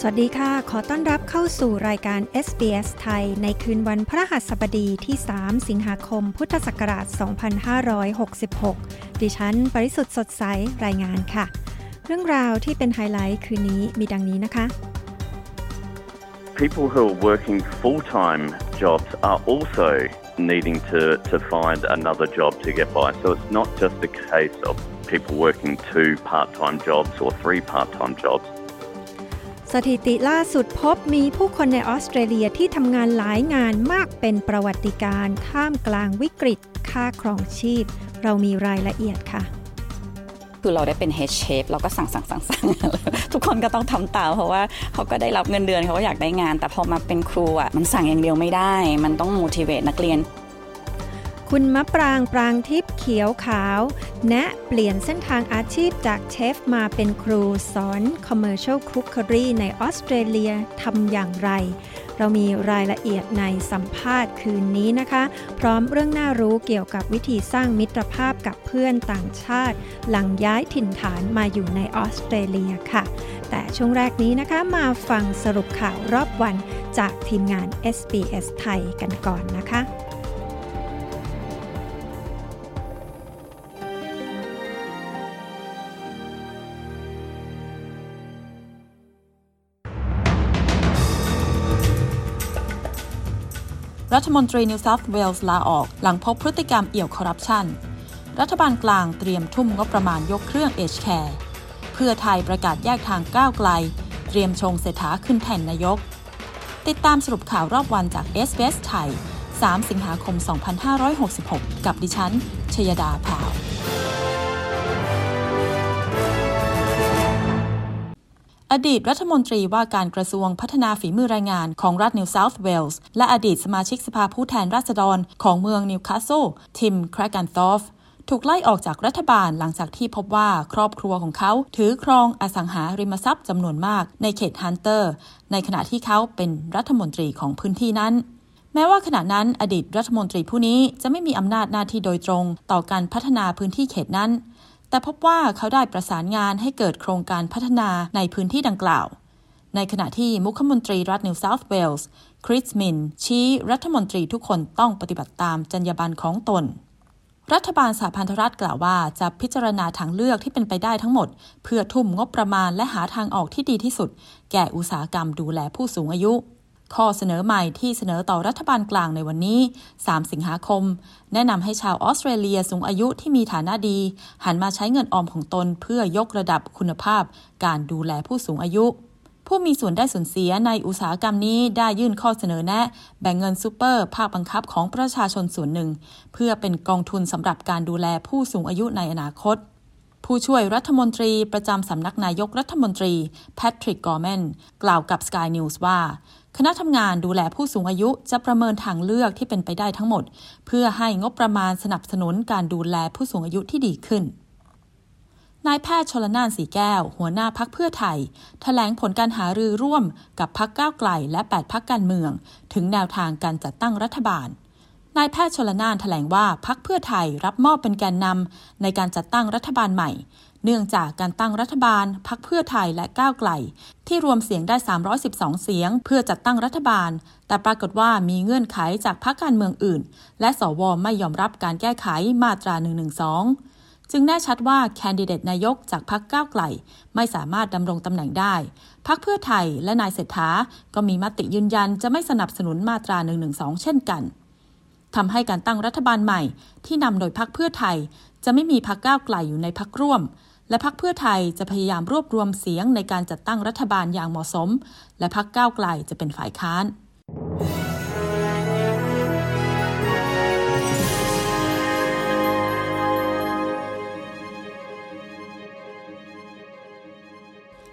สวัสดีค่ะ ขอต้อนรับเข้าสู่รายการ SBS ไทย ในคืนวันพระหัสบดีที่ 3 สิงหาคม พุทธศักราช 2566 ดิฉัน ปริสุทธ์สดใส รายงานค่ะ เรื่องราวที่เป็นไฮไลท์คืนนี้มีดังนี้นะคะ People who are working full-time jobs are also needing to, to find another job to get by. So it's not just a case of people working two part-time jobs or three part-time jobs. สถิติล่าสุดพบมีผู้คนในออสเตรเลียที่ทำงานหลายงานมากเป็นประวัติการท่ามกลางวิกฤต ค่าครองชีพ เรามีรายละเอียดค่ะ คือเราได้เป็น head chef เราก็สั่งสั่งสั่งสั่งทุกคนก็ต้องทำตามเพราะว่าเขาก็ได้รับเงินเดือนเขาก็อยากได้งาน แต่พอมาเป็นครูอะมันสั่งอย่างเดียวไม่ได้ มันต้อง motivate นักเรียน คุณมะปรางปรางทิพย์เขียวขาว แนะเปลี่ยนเส้นทางอาชีพจากเชฟมาเป็นครูสอน Commercial Cookery ในออสเตรเลียทำอย่างไร เรามีรายละเอียดในสัมภาษณ์คืนนี้นะคะ พร้อมเรื่องน่ารู้เกี่ยวกับวิธีสร้างมิตรภาพกับเพื่อนต่างชาติ หลังย้ายถิ่นฐานมาอยู่ในออสเตรเลียค่ะ แต่ช่วงแรกนี้นะคะมาฟังสรุปข่าวรอบวันจากทีมงาน SBS ไทยกันก่อนนะคะ รัฐมนตรีนิวเซาท์เวลส์ลาออก หลังพบพฤติกรรมเอี่ยวคอร์รัปชัน รัฐบาลกลางเตรียมทุ่มงบประมาณยกเครื่อง aged care เพื่อไทยประกาศแยกทางก้าวไกล เตรียมชงเศรษฐาขึ้นแทนนายก ติดตามสรุปข่าวรอบวันจาก SBS ไทย 3 สิงหาคม 2566 กับดิฉัน ชยดาพาว อดีตรัฐมนตรีว่าการกระทรวงพัฒนาฝีมือแรงงานของรัฐนิวเซาท์เวลส์และอดีตสมาชิกสภาผู้แทนราษฎรของเมืองนิวคาสเซิลทิมแครกันทอฟถูกไล่ออกจากรัฐบาลหลังจากที่พบว่าครอบครัวของเขาถือครองอสังหาริมทรัพย์จำนวนมากในเขตฮันเตอร์ ในขณะที่เขาเป็นรัฐมนตรีของพื้นที่นั้น แม้ว่าขณะนั้นอดีตรัฐมนตรีผู้นี้จะไม่มีอำนาจหน้าที่โดยตรงต่อการพัฒนาพื้นที่เขตนั้น แต่พบว่าเขาได้ประสานงานให้เกิดโครงการพัฒนาในพื้นที่ดังกล่าว ในขณะที่มุขมนตรีรัฐนิวเซาท์เวลส์คริสมินส์ ชี้รัฐมนตรีทุกคนต้องปฏิบัติตามจรรยาบรรณของตน รัฐบาลสหพันธรัฐกล่าวว่าจะพิจารณาทางเลือกที่เป็นไปได้ทั้งหมด เพื่อทุ่มงบประมาณและหาทางออกที่ดีที่สุด แก่อุตสาหกรรมดูแลผู้สูงอายุ ข้อเสนอใหม่ที่เสนอต่อรัฐบาลกลางในวันนี้ 3 สิงหาคม แนะนำให้ชาวออสเตรเลียสูงอายุที่มีฐานะดี หันมาใช้เงินออมของตนเพื่อยกระดับคุณภาพ การดูแลผู้สูงอายุ ผู้มีส่วนได้ส่วนเสียในอุตสาหกรรมนี้ได้ยื่นข้อเสนอแนะ แบ่งเงินซูเปอร์ ภาคบังคับของประชาชนส่วนหนึ่ง เพื่อเป็นกองทุนสำหรับการดูแลผู้สูงอายุในอนาคตผู้ช่วยรัฐมนตรีประจำสำนักนายกรัฐมนตรีแพทริกกอร์แมนกล่าวกับ Sky News ว่า คณะทำงานดูแลผู้สูงอายุจะประเมินทางเลือกที่เป็นไปได้ทั้งหมด เพื่อให้งบประมาณสนับสนุนการดูแลผู้สูงอายุที่ดีขึ้นนายแพทย์ชลนานสีแก้ว หัวหน้าพักเพื่อไทยถแถลงผลการหารือร่วมกับพักก้าวไกลและ 8 พักการเมือง ถึงแนวทางการจัดตั้งรัฐบาล นายแพทย์ชลนานถแถลงว่าพักเพื่อไทยรับมอบเป็นแกนนำในการจัดตั้งรัฐบาลใหม่ เนื่องจากการตั้งรัฐบาลพักเพื่อไทยและก้าวไกล ที่รวมเสียงได้ 312 เสียง เพื่อจัดตั้งรัฐบาล แต่ปรากฏว่ามีเงื่อนไขจากพรรคการเมืองอื่น และสวไม่ยอมรับการแก้ไขมาตรา 112 จึงแน่ชัดว่าแคนดิเดตนายกจากพรรคก้าวไกล ไม่สามารถดำรงตำแหน่งได้พรรคเพื่อไทยและนายเศรษฐาก็มีมติยืนยันจะไม่สนับสนุนมาตรา 112 เช่นกันทำให้การตั้งรัฐบาลใหม่ ที่นำโดยพรรคเพื่อไทย จะไม่มีพรรคก้าวไกลอยู่ในพรรคร่วม และพรรคเพื่อไทยจะพยายามรวบรวมเสียงในการจัดตั้งรัฐบาลอย่างเหมาะสม และพรรคก้าวไกลจะเป็นฝ่ายค้าน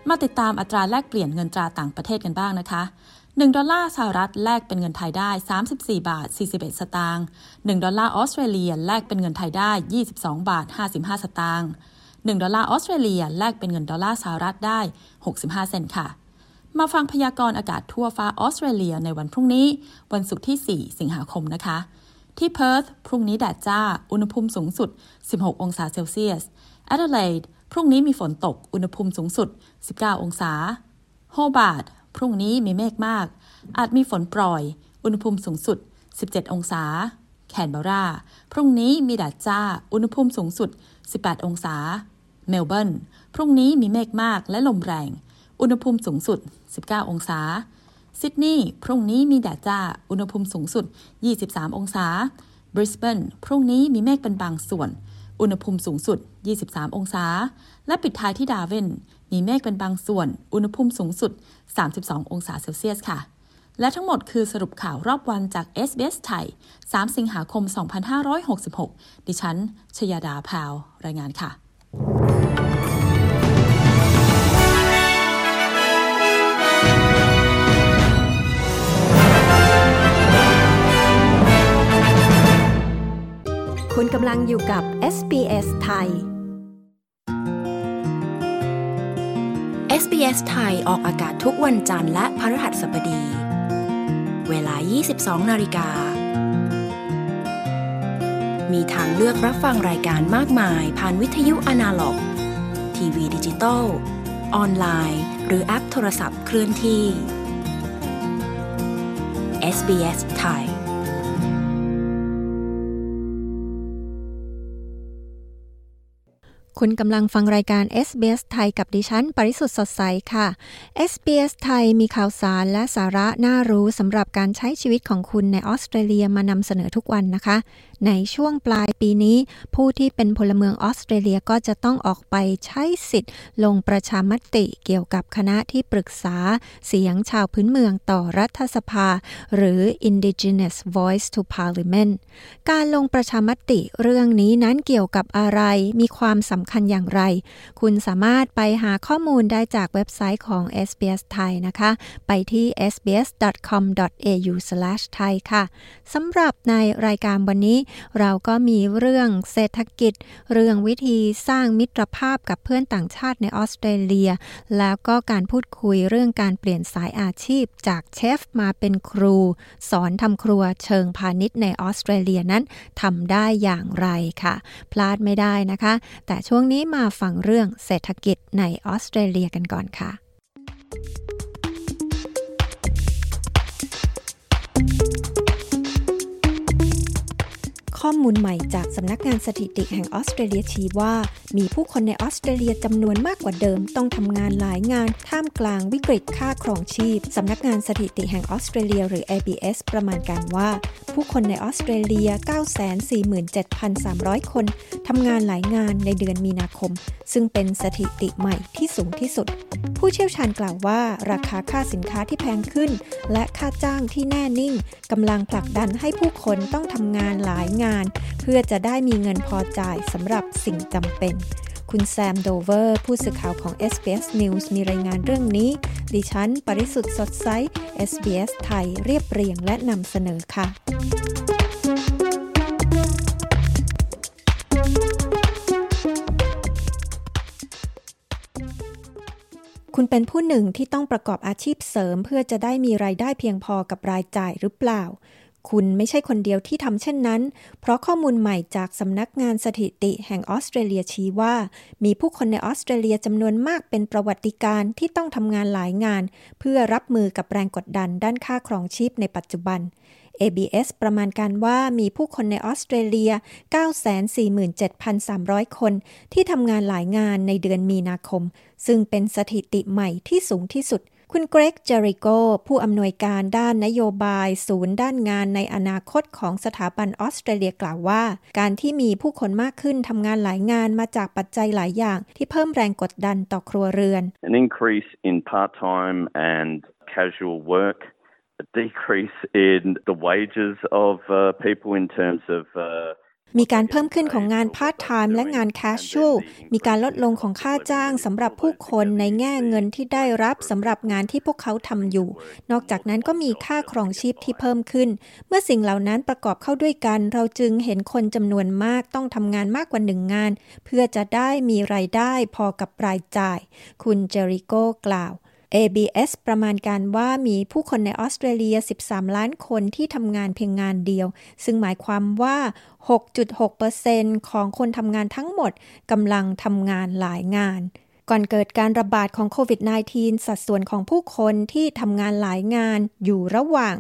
มาติดตามอัตราแลกเปลี่ยนเงินตราต่างประเทศกันบ้างนะคะ 1 ดอลลาร์สหรัฐแลกเป็นเงินไทยได้ 34 บาท 41 สตางค์ 1 ดอลลาร์ออสเตรเลียแลกเป็นเงินไทยได้ 22 บาท 55 สตางค์ 1 ดอลลาร์ออสเตรเลียแลกเป็นเงินดอลลาร์สหรัฐได้ 65 เซนต์ค่ะ มาฟังพยากรณ์อากาศทั่วฟ้าออสเตรเลียในวันพรุ่งนี้ วันศุกร์ที่ 4 สิงหาคมนะคะ ที่เพิร์ธพรุ่งนี้แดดจ้า อุณหภูมิสูงสุด 16 องศาเซลเซียสแอดเดเลดพรุ่งนี้มีฝนตก อุณหภูมิสูงสุด 19 องศาโฮบาร์ดพรุ่งนี้มีเมฆมาก อาจมีฝนโปรยอุณหภูมิสูงสุด 17 องศา แคนเบรา พรุ่งนี้มีแดดจ้า อุณหภูมิสูงสุด 18 องศา เมลเบิร์นพรุ่งนี้มีเมฆมากและลมแรง อุณหภูมิสูงสุด 19 องศา ซิดนีย์พรุ่งนี้มีแดดจ้า อุณหภูมิสูงสุด 23 องศา บริสเบนพรุ่งนี้มีเมฆเป็นบางส่วน อุณหภูมิสูงสุด 23 องศา และปิดท้ายที่ดาวินมีเมฆเป็นบางส่วน อุณหภูมิสูงสุด 32 องศาเซลเซียสค่ะ และทั้งหมดคือสรุปข่าวรอบวันจาก SBS ไทย 3 สิงหาคม 2566 ดิฉัน ชยาดาพาว รายงานค่ะ คุณกำลังอยู่กับ SBS ไทย SBS ไทยออกอากาศทุกวันจันทร์และพฤหัสบดี เวลา 22 นาฬิกา มีทางเลือกรับฟังรายการมากมาย ผ่านวิทยุอนาล็อก ทีวีดิจิตอลออนไลน์ หรือแอปโทรศัพท์เคลื่อนที่ SBS ไทย คุณกำลังฟังรายการ SBS ไทยกับดิฉัน ปริสุทธ์สดใสค่ะ SBS ไทยมีข่าวสารและสาระน่ารู้สำหรับการใช้ชีวิตของคุณในออสเตรเลียมานำเสนอทุกวันนะคะ ในช่วงปลายปีนี้ ผู้ที่เป็นพลเมืองออสเตรเลียก็จะต้องออกไปใช้สิทธิ์ ลงประชามติเกี่ยวกับคณะที่ปรึกษาเสียงชาวพื้นเมืองต่อรัฐสภา หรือ Indigenous Voice to Parliament การลงประชามติเรื่องนี้นั้นเกี่ยวกับอะไรมีความสำคัญอย่างไร คุณสามารถไปหาข้อมูลได้จากเว็บไซต์ของ SBS ไทยนะคะ ไปที่ sbs.com.au/thai ค่ะสำหรับในรายการวันนี้ เราก็มีเรื่องเศรษฐกิจ เรื่องวิธีสร้างมิตรภาพกับเพื่อนต่างชาติในออสเตรเลีย แล้วก็การพูดคุยเรื่องการเปลี่ยนสายอาชีพจากเชฟมาเป็นครู สอนทำครัวเชิงพาณิชย์ในออสเตรเลียนั้นทำได้อย่างไรค่ะ พลาดไม่ได้นะคะ แต่ช่ววงนี้มาฟังเรื่องเศรษฐกิจในออสเตรเลียกันก่อนค่ะ ข้อมูลใหม่จากสำนักงานสถิติแห่งออสเตรเลียชี้ว่า มีผู้คนในออสเตรเลียจำนวนมากกว่าเดิมต้องทำงานหลายงานท่ามกลางวิกฤตค่าครองชีพสำนักงานสถิติแห่งออสเตรเลียหรือ ABS ประมาณการว่า ผู้คนในออสเตรเลีย 947,300 คนทำงานหลายงานในเดือนมีนาคม ซึ่งเป็นสถิติใหม่ที่สูงที่สุด ผู้เชี่ยวชาญกล่าวว่า ราคาค่าสินค้าที่แพงขึ้น และค่าจ้างที่แน่นิ่งกำลังผลักดันให้ผู้คนต้องทำงานหลายงานาน เพื่อจะได้มีเงินพอจ่ายสำหรับสิ่งจำเป็น คุณแซมโดเวอร์ ผู้สื่อข่าวของ SBS News มีรายงานเรื่องนี้ ดิฉัน ปริสุทธ์สดใส SBS ไทยเรียบเรียงและนำเสนอค่ะคุณเป็นผู้หนึ่งที่ต้องประกอบอาชีพเสริม เพื่อจะได้มีรายได้เพียงพอกับรายจ่ายหรือเปล่า คุณไม่ใช่คนเดียวที่ทำเช่นนั้น เพราะข้อมูลใหม่จากสำนักงานสถิติแห่งออสเตรเลียชี้ว่า มีผู้คนในออสเตรเลียจำนวนมากเป็นประวัติการที่ต้องทำงานหลายงาน เพื่อรับมือกับแรงกดดันด้านค่าครองชีพในปัจจุบัน ABS ประมาณการว่ามีผู้คนในออสเตรเลีย 947,300 คน ที่ทำงานหลายงานในเดือนมีนาคม ซึ่งเป็นสถิติใหม่ที่สูงที่สุด คุณเกรกเจริโก ผู้อำนวยการด้านนโยบาย ศูนย์ด้านงานในอนาคตของสถาบันออสเตรเลียกล่าวว่า การที่มีผู้คนมากขึ้นทำงานหลายงานมาจากปัจจัยหลายอย่างที่เพิ่มแรงกดดันต่อครัวเรือน An increase in part-time and casual work a decrease in the wages of uh, people in terms of uh, มีการเพิ่มขึ้นของงานพาร์ทไทม์และงาน casualมีการลดลงของค่าจ้างสำหรับผู้คนในแง่เงินที่ได้รับสำหรับงานที่พวกเขาทำอยู่ นอกจากนั้นก็มีค่าครองชีพที่เพิ่มขึ้น เมื่อสิ่งเหล่านั้นประกอบเข้าด้วยกัน เราจึงเห็นคนจำนวนมากต้องทำงานมากกว่าหนึ่งงาน เพื่อจะได้มีรายได้พอกับรายจ่าย คุณเจริโก้กล่าว ABS ประมาณการว่ามีผู้คนในออสเตรเลีย 13 ล้านคนที่ทำงานเพียงงานเดียว ซึ่งหมายความว่า 6.6%ของคนทำงานทั้งหมดกำลังทำงานหลายงาน ก่อนเกิดการระบาดของโควิด -19 สัดส่วนของผู้คนที่ทำงานหลายงานอยู่ระหว่าง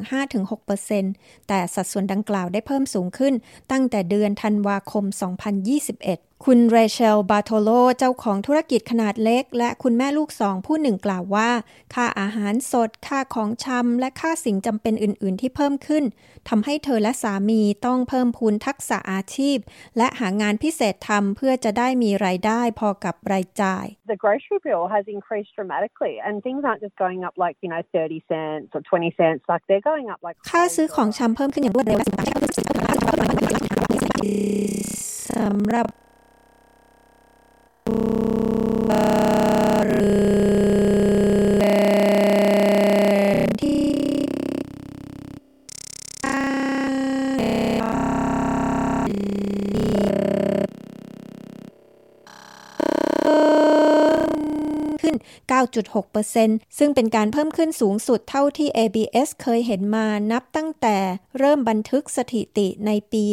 5-6%แต่สัดส่วนดังกล่าวได้เพิ่มสูงขึ้นตั้งแต่เดือนธันวาคม 2021คุณเรเชล บาโทโล เจ้าของธุรกิจขนาดเล็ก และคุณแม่ลูกสองผู้หนึ่งกล่าวว่า ค่าอาหารสด ค่าของชำ และค่าสิ่งจำเป็นอื่น ๆ ที่เพิ่มขึ้นทำให้เธอและสามีต้องเพิ่มพูนทักษะอาชีพ และหางานพิเศษทำเพื่อจะได้มีรายได้พอกับรายจ่าย The grocery bill has increased dramatically and things aren't just going up like you know 30 cents or 20 cents like they're going up like ค่าซื้อของชำเพิ่มขึ้นอย่างรวดเร็วสำหรับ 巴9.6%ซึ่งเป็นการเพิ่มขึ้นสูงสุดเท่าที่ ABS เคยเห็นมานับตั้งแต่เริ่มบันทึกสถิติในปี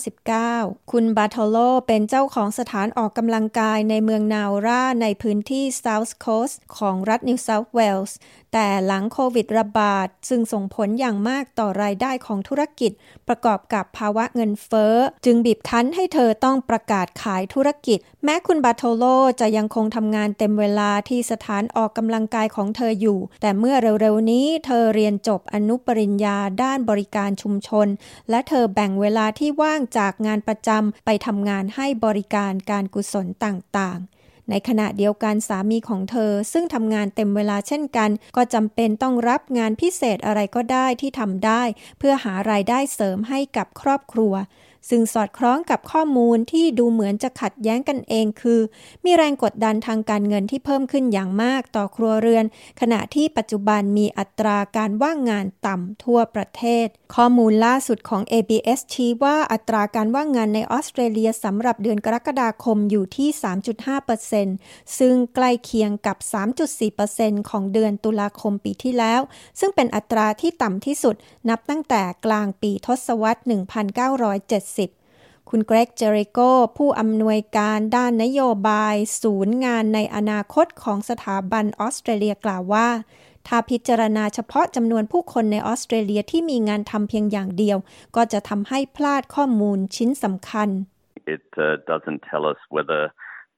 1999 คุณบาโทโลเป็นเจ้าของสถานออกกำลังกายในเมืองนาวราในพื้นที่ South Coast ของรัฐ New South Wales แต่หลังโควิดระบาด ซึ่งส่งผลอย่างมากต่อรายได้ของธุรกิจ ประกอบกับภาวะเงินเฟ้อ จึงบีบคั้นให้เธอต้องประกาศขายธุรกิจแม้คุณบาโทโลจะยังคงทำงานเต็มเวลาที่สถานออกกำลังกายของเธออยู่ แต่เมื่อเร็วๆนี้เธอเรียนจบอนุปริญญาด้านบริการชุมชน และเธอแบ่งเวลาที่ว่างจากงานประจำไปทำงานให้บริการการกุศลต่างๆในขณะเดียวกันสามีของเธอ ซึ่งทำงานเต็มเวลาเช่นกัน ก็จำเป็นต้องรับงานพิเศษอะไรก็ได้ที่ทำได้ เพื่อหารายได้เสริมให้กับครอบครัว ซึ่งสอดคล้องกับข้อมูลที่ดูเหมือนจะขัดแย้งกันเองคือ มีแรงกดดันทางการเงินที่เพิ่มขึ้นอย่างมากต่อครัวเรือน ขณะที่ปัจจุบันมีอัตราการว่างงานต่ำทั่วประเทศ ข้อมูลล่าสุดของ ABS ชี้ว่าอัตราการว่างงานในออสเตรเลียสำหรับเดือนกรกฎาคมอยู่ที่ 3.5%ซึ่งใกล้เคียงกับ 3.4%ของเดือนตุลาคมปีที่แล้ว ซึ่งเป็นอัตราที่ต่ำที่สุดนับตั้งแต่กลางปีทศวรรษ 1970 70 คุณเกรกเจริโกผู้อำนวยการด้านนโยบาย ศูนย์งานในอนาคตของสถาบันออสเตรเลียกล่าวว่า ถ้าพิจารณาเฉพาะจำนวนผู้คนในออสเตรเลียที่มีงานทำเพียงอย่างเดียว ก็จะทำให้พลาดข้อมูลชิ้นสำคัญ It uh, doesn't tell us whether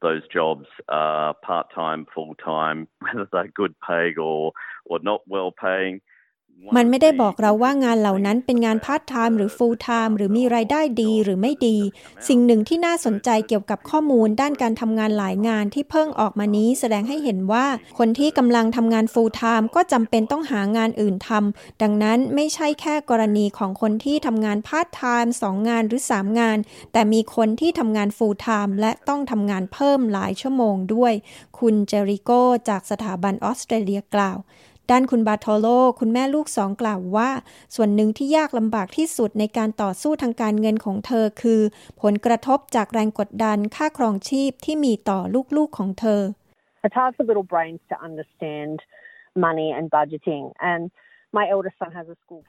those jobs are part-time, full-time, whether they're good paying or or not well paying. มันไม่ได้บอกเราว่างานเหล่านั้นเป็นงานพาร์ทไทม์หรือฟูลไทม์หรือมีรายได้ดีหรือไม่ดี สิ่งหนึ่งที่น่าสนใจเกี่ยวกับข้อมูลด้านการทำงานหลายงานที่เพิ่งออกมานี้แสดงให้เห็นว่า คนที่กำลังทำงานฟูลไทม์ก็จำเป็นต้องหางานอื่นทำดังนั้นไม่ใช่แค่กรณีของคนที่ทำงานพาร์ทไทม์สองงานหรือ 3 งาน แต่มีคนที่ทำงานฟูลไทม์และต้องทำงานเพิ่มหลายชั่วโมงด้วย คุณเจริโกจากสถาบันออสเตรเลียกล่าว ด้านคุณบาโทโล คุณแม่ลูกสองกล่าวว่า ส่วนหนึ่งที่ยากลำบากที่สุดในการต่อสู้ทางการเงินของเธอคือ ผลกระทบจากแรงกดดันค่าครองชีพที่มีต่อลูกๆของเธอ It's hard for little brains to understand money and budgeting and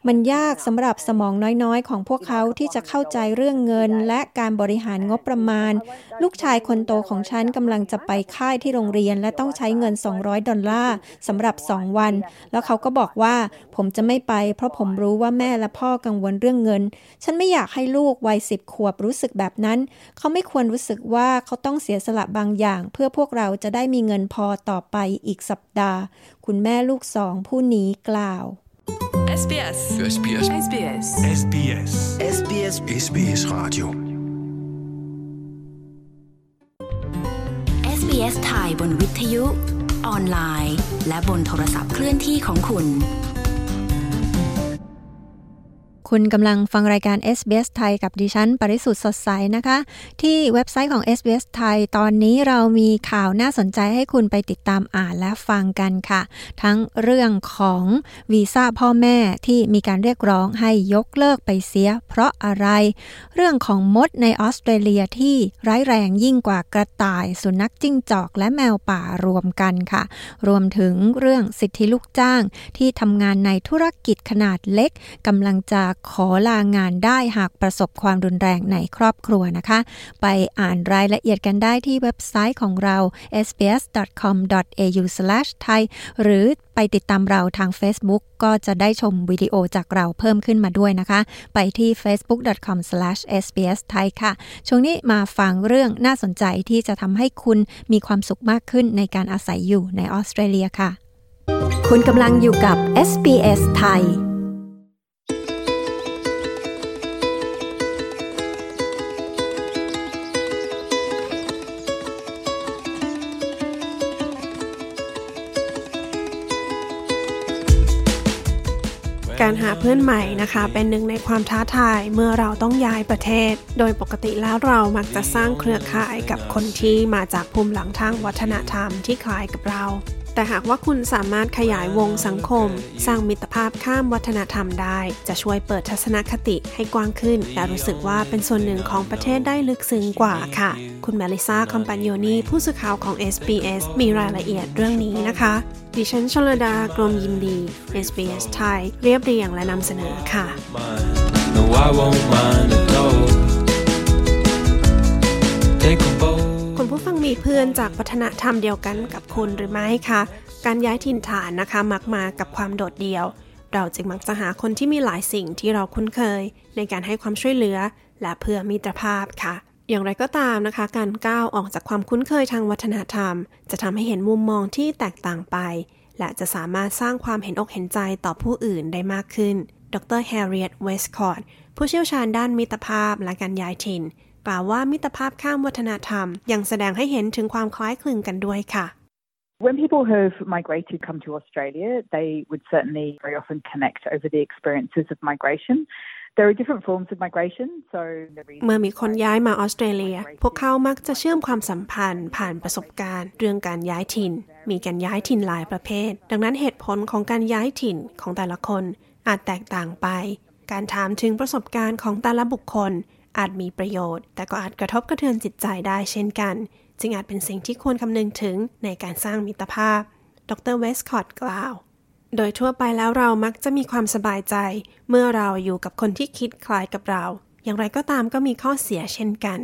มันยากสำหรับสมองน้อยๆ ของพวกเขาที่จะเข้าใจเรื่องเงิน และการบริหารงบประมาณ ลูกชายคนโตของฉันกำลังจะไปค่ายที่โรงเรียน และต้องใช้เงิน 200 ดอลลาร์สำหรับ 2 วัน แล้วเขาก็บอกว่าผมจะไม่ไป เพราะผมรู้ว่าแม่และพ่อกังวลเรื่องเงิน ฉันไม่อยากให้ลูกวัยสิบขวบรู้สึกแบบนั้น เขาไม่ควรรู้สึกว่าเขาต้องเสียสละบางอย่าง เพื่อพวกเราจะได้มีเงินพอต่อไปอีกสัปดาห์ คุณแม่ลูกสองผู้นี้กล่าว SBS SBS SBS SBS SBS SBS Radio SBS ไทยบนวิทยุ ออนไลน์ และบนโทรศัพท์เคลื่อนที่ของคุณ คุณกำลังฟังรายการ SBS ไทยกับดิฉัน ปริสุทธ์สดใสนะคะ ที่เว็บไซต์ของ SBS ไทย ตอนนี้เรามีข่าวน่าสนใจให้คุณไปติดตามอ่านและฟังกันค่ะ ทั้งเรื่องของวีซ่าพ่อแม่ที่มีการเรียกร้องให้ยกเลิกไปเสีย เพราะอะไร เรื่องของมดในออสเตรเลียที่ร้ายแรงยิ่งกว่ากระต่าย สุนัขจิ้งจอกและแมวป่ารวมกันค่ะ รวมถึงเรื่องสิทธิลูกจ้างที่ทำงานในธุรกิจขนาดเล็กกำลังจะขอลางานได้หากประสบความรุนแรงในครอบครัวนะคะ ไปอ่านรายละเอียดกันได้ที่เว็บไซต์ของเรา sbs.com.au/thai หรือไปติดตามเราทาง Facebook ก็จะได้ชมวิดีโอจากเราเพิ่มขึ้นมาด้วยนะคะ ไปที่ facebook.com/sbsthai ค่ะ ช่วงนี้มาฟังเรื่องน่าสนใจที่จะทำให้คุณมีความสุขมากขึ้นในการอาศัยอยู่ในออสเตรเลียค่ะ คุณกำลังอยู่กับ SBS ไทย การหาเพื่อนใหม่นะคะ เป็นหนึ่งในความท้าทายเมื่อเราต้องย้ายประเทศ โดยปกติแล้วเรามักจะสร้างเครือข่ายกับคนที่มาจากภูมิหลังทางวัฒนธรรมที่คล้ายกับเรา แต่หากว่าคุณสามารถขยายวงสังคม สร้างมิตรภาพข้ามวัฒนธรรมได้ จะช่วยเปิดทัศนคติให้กว้างขึ้น และรู้สึกว่าเป็นส่วนหนึ่งของประเทศได้ลึกซึ้งกว่าค่ะ คุณเมลิซาคอมปานโยนีผู้สื่อข่าวของ SBS มีรายละเอียดเรื่องนี้นะคะ ดิฉันชลดากรมยินดี SBS ไทยเรียบเรียงและนำเสนอค่ะ No, I won't mind at all. Take a boat. เพื่อนจากวัฒนธรรมเดียวกันกับคุณหรือไม่คะการย้ายถิ่นฐานนะคะ มักมากับความโดดเดี่ยว เราจึงมักจะหาคนที่มีหลายสิ่งที่เราคุ้นเคย ในการให้ความช่วยเหลือ และเพื่อมิตรภาพค่ะอย่างไรก็ตามนะคะ การก้าวออกจากความคุ้นเคยทางวัฒนธรรม จะทำให้เห็นมุมมองที่แตกต่างไป และจะสามารถสร้างความเห็นอกเห็นใจต่อผู้อื่นได้มากขึ้น ดรแฮร์ริเอตเวสคอร์ดผู้เชี่ยวชาญด้านมิตรภาพและการย้ายถิ่น กล่าวว่ามิตรภาพข้ามวัฒนธรรม ยังแสดงให้เห็นถึงความคล้ายคลึงกันด้วยค่ะ When people have migrated come to Australia, they would certainly very often connect over the experiences of migration. There are different forms of migration, so the reason เมื่อมีคนย้ายมาออสเตรเลีย พวกเขามักจะเชื่อมความสัมพันธ์ ผ่านประสบการณ์ เรื่องการย้ายถิ่น มีการย้ายถิ่นหลายประเภท ดังนั้นเหตุผลของการย้ายถิ่นของแต่ละคนอาจแตกต่างไป การถามถึงประสบการณ์ของแต่ละบุคคล อาจมีประโยชน์ แต่ก็อาจกระทบกระเทือนจิตใจได้เช่นกัน จึงอาจเป็นสิ่งที่ควรคำนึงถึงในการสร้างมิตรภาพ ดรเวสคอตกล่าว โดยทั่วไปแล้วเรามักจะมีความสบายใจ เมื่อเราอยู่กับคนที่คิดคล้ายกับเรา อย่างไรก็ตามก็มีข้อเสียเช่นกัน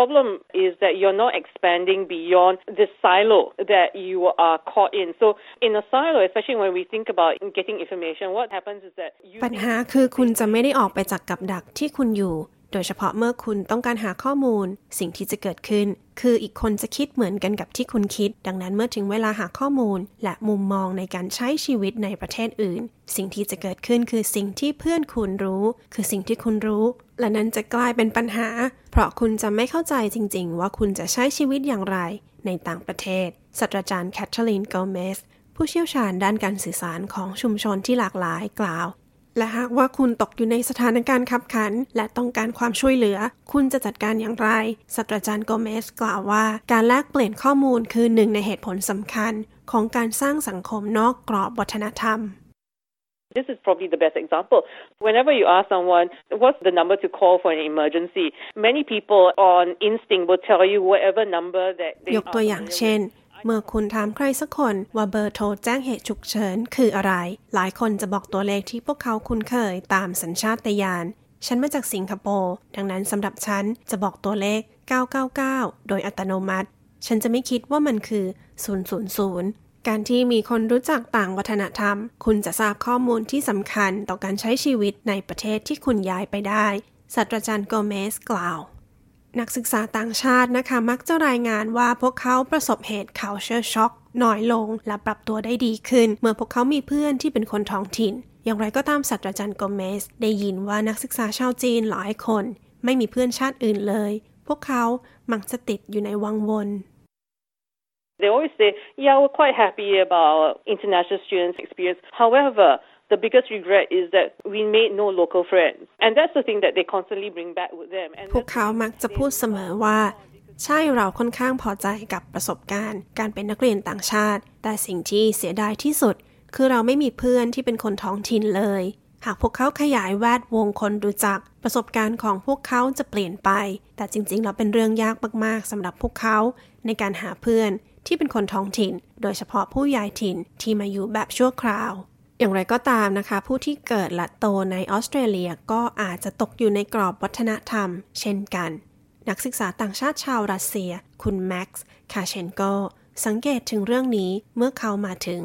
problem is that you're not expanding beyond the silo that you are caught in. So in a silo, especially when we think about getting information, what happens is that you ปัญหาคือคุณจะไม่ได้ออกไปจากกับดักที่คุณอยู่ โดยเฉพาะเมื่อคุณต้องการหาข้อมูล สิ่งที่จะเกิดขึ้น คืออีกคนจะคิดเหมือนกันกับที่คุณคิด ดังนั้นเมื่อถึงเวลาหาข้อมูล และมุมมองในการใช้ชีวิตในประเทศอื่น สิ่งที่จะเกิดขึ้นคือสิ่งที่เพื่อนคุณรู้ คือสิ่งที่คุณรู้ และนั้นจะกลายเป็นปัญหา เพราะคุณจะไม่เข้าใจจริง ๆ ว่าคุณจะใช้ชีวิตอย่างไร ในต่างประเทศศาสตราจารย์แคทเธอรีนโกเมสผู้เชี่ยวชาญด้านการสื่อสารของชุมชนที่หลากหลายกล่าว และหากว่าคุณตกอยู่ในสถานการณ์คับขัน และต้องการความช่วยเหลือ คุณจะจัดการอย่างไร ศาสตราจารย์โกเมสกล่าวว่า การแลกเปลี่ยนข้อมูลคือหนึ่งในเหตุผลสำคัญ ของการสร้างสังคมนอกกรอบวัฒนธรรม This is probably the best example. Whenever you ask someone, what's the number to call for an emergency? Many people on instinct will tell you whatever number that they ยกตัวอย่างเช่น เมื่อคุณถามใครสักคนว่าเบอร์โทรแจ้งเหตุฉุกเฉินคืออะไร หลายคนจะบอกตัวเลขที่พวกเขาคุ้นเคยตามสัญชาตญาณ ฉันมาจากสิงคโปร์ ดังนั้นสำหรับฉันจะบอกตัวเลข 999 โดยอัตโนมัติ ฉันจะไม่คิดว่ามันคือ 000 การที่มีคนรู้จักต่างวัฒนธรรม คุณจะทราบข้อมูลที่สำคัญต่อการใช้ชีวิตในประเทศที่คุณย้ายไปได้ศาสตราจารย์โกเมสกล่าว นักศึกษาต่างชาตินะคะ มักจะรายงานว่าพวกเขาประสบเหตุ culture shock น้อยลงและปรับตัวได้ดีขึ้น เมื่อพวกเขามีเพื่อนที่เป็นคนท้องถิ่น อย่างไรก็ตามศาสตราจารย์โกเมส ได้ยินว่านักศึกษาชาวจีนหลายคน ไม่มีเพื่อนชาติอื่นเลย พวกเขามักจะติดอยู่ในวังวน They always say, yeah, we're quite happy about international students' experience. However, the biggest regret is that we made no local friends. And that's the thing that they constantly bring back with them. พวกเขามักจะพูดเสมอว่า ใช่เราค่อนข้างพอใจกับประสบการณ์ การเป็นนักเรียนต่างชาติ แต่สิ่งที่เสียดายที่สุด คือเราไม่มีเพื่อนที่เป็นคนท้องถิ่นเลย หากพวกเขาขยายแวดวงคนรู้จัก ประสบการณ์ของพวกเขาจะเปลี่ยนไป แต่จริงๆแล้วเป็นเรื่องยากมากๆสำหรับพวกเขาในการหาเพื่อนที่เป็นคนท้องถิ่น โดยเฉพาะผู้ย้ายถิ่นที่มาอยู่แบบชั่วคราว อย่างไรก็ตามนะคะ ผู้ที่เกิดและโตในออสเตรเลียก็อาจจะตกอยู่ในกรอบวัฒนธรรม เช่นกัน นักศึกษาต่างชาติชาวรัสเซีย คุณแม็กซ์คาเชนโกสังเกตถึงเรื่องนี้เมื่อเขามาถึง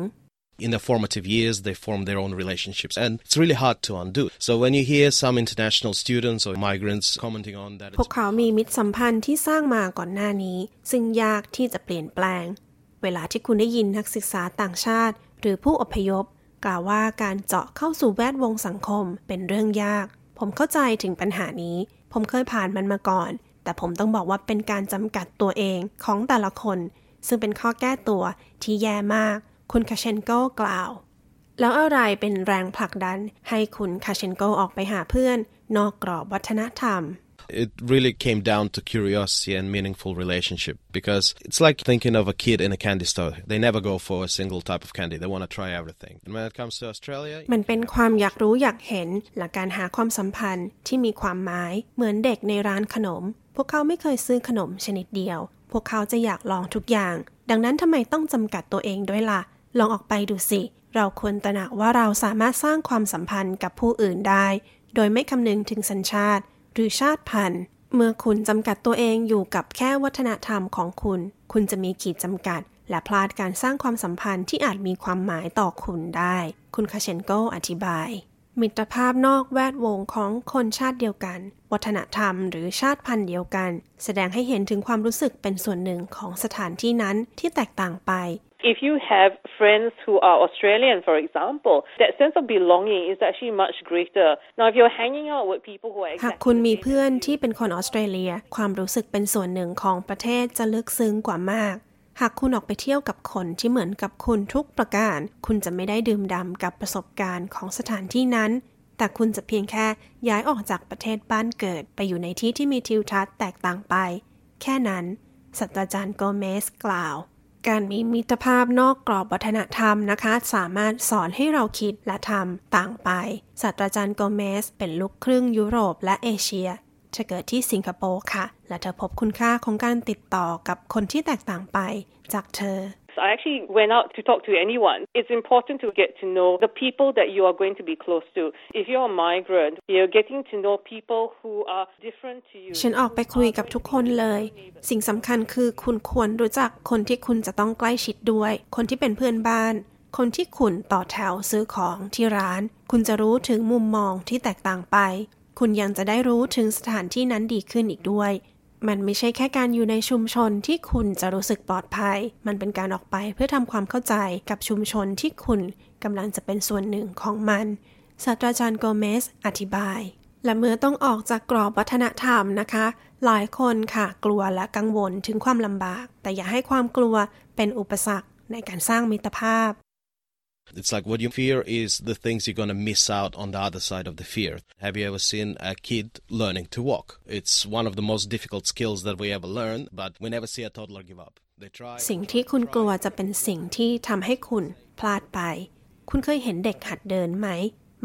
in their formative years, they form their own relationships, and it's really hard to undo. So when you hear some international students or migrants commenting on that, พวกเขามีมิตรสัมพันธ์ที่สร้างมาก่อนหน้านี้ ซึ่งยากที่จะเปลี่ยนแปลง เวลาที่คุณได้ยินนักศึกษาต่างชาติ หรือผู้อพยพ กล่าวว่าการเจาะเข้าสู่แวดวงสังคมเป็นเรื่องยาก ผมเข้าใจถึงปัญหานี้ ผมเคยผ่านมันมาก่อน แต่ผมต้องบอกว่าเป็นการจำกัดตัวเองของแต่ละคน ซึ่งเป็นข้อแก้ตัวที่แย่มาก คุณคาเชนโกกล่าว แล้วอะไรเป็นแรงผลักดันให้คุณคาเชนโกออกไปหาเพื่อน นอกกรอบวัฒนธรรม it really came down to curiosity and meaningful relationship because it's like thinking of a kid in a candy store. They never go for a single type of candy. They want to try everything. And when it comes to Australia, มันเป็นความอยากรู้อยากเห็นและกการหาความสัมพันธ์ที่มีความหมายเหมือนเด็กในร้านขนม พวกเขาไม่เคยซื้อขนมชนิดเดียว พวกเขาจะอยากลองทุกอย่าง ดังนั้นทำไมต้องจำกัดตัวเองด้วยละ่ะ ลองออกไปดูสิ เราควรตระหนักว่าเราสามารถสร้างความสัมพันธ์กับผู้อื่นได้ โดยไม่คำนึงถึงสัญชาติ หรือชาติพันธุ์ เมื่อคุณจำกัดตัวเองอยู่กับแค่วัฒนธรรมของคุณ คุณจะมีขีดจำกัด และพลาดการสร้างความสัมพันธ์ที่อาจมีความหมายต่อคุณได้ คุณคาเชนโกอธิบาย มิตรภาพนอกแวดวงของคนชาติเดียวกัน วัฒนธรรมหรือชาติพันธุ์เดียวกัน แสดงให้เห็นถึงความรู้สึกเป็นส่วนหนึ่งของสถานที่นั้นที่แตกต่างไป If you have friends who are Australian, for example, that sense of belonging is actually much greater. Now, if you're hanging out with people who are หาก exactly คุณมีเพื่อนที่เป็นคนออสเตรเลีย ความรู้สึกเป็นส่วนหนึ่งของประเทศจะลึกซึ้งกว่ามาก หากคุณออกไปเที่ยวกับคนที่เหมือนกับคุณทุกประการ คุณจะไม่ได้ดื่มด่ำกับประสบการณ์ของสถานที่นั้น แต่คุณจะเพียงแค่ย้ายออกจากประเทศบ้านเกิด ไปอยู่ในที่ที่มีทิวทัศน์แตกต่างไป แค่นั้นศาสตราจารย์โกเมสกล่าว การมีมิตรภาพนอกกรอบวัฒนธรรมนะคะ สามารถสอนให้เราคิดและทำต่างไป ศาสตราจารย์โกเมส เป็นลูกครึ่งยุโรปและเอเชียเธอเกิดที่สิงคโปร์ค่ะ และเธอพบคุณค่าของการติดต่อกับคนที่แตกต่างไปจากเธอ I actually went out to talk to anyone. It's important to get to know the people that you are going to be close to. If you're a migrant, you're getting to know people who are different to you. ฉันออกไปคุยกับทุกคนเลย สิ่งสำคัญคือคุณควรรู้จักคนที่คุณจะต้องใกล้ชิดด้วย คนที่เป็นเพื่อนบ้าน คนที่คุณต่อแถวซื้อของที่ร้าน คุณจะรู้ถึงมุมมองที่แตกต่างไป คุณยังจะได้รู้ถึงสถานที่นั้นดีขึ้นอีกด้วย มันไม่ใช่แค่การอยู่ในชุมชนที่คุณจะรู้สึกปลอดภัย มันเป็นการออกไปเพื่อทำความเข้าใจกับชุมชนที่คุณกำลังจะเป็นส่วนหนึ่งของมันศาสตราจารย์โกเมสอธิบาย และเมื่อต้องออกจากกรอบวัฒนธรรมนะคะ หลายคนค่ะกลัวและกังวลถึงความลำบาก แต่อย่าให้ความกลัวเป็นอุปสรรคในการสร้างมิตรภาพ It's like what you fear is the things you're going to miss out on the other side of the fear. Have you ever seen a kid learning to walk? It's one of the most difficult skills that we ever learn, but we never see a toddler give up. They try. สิ่งที่คุณกลัวจะเป็นสิ่งที่ทำให้คุณพลาดไป คุณเคยเห็นเด็กหัดเดินไหม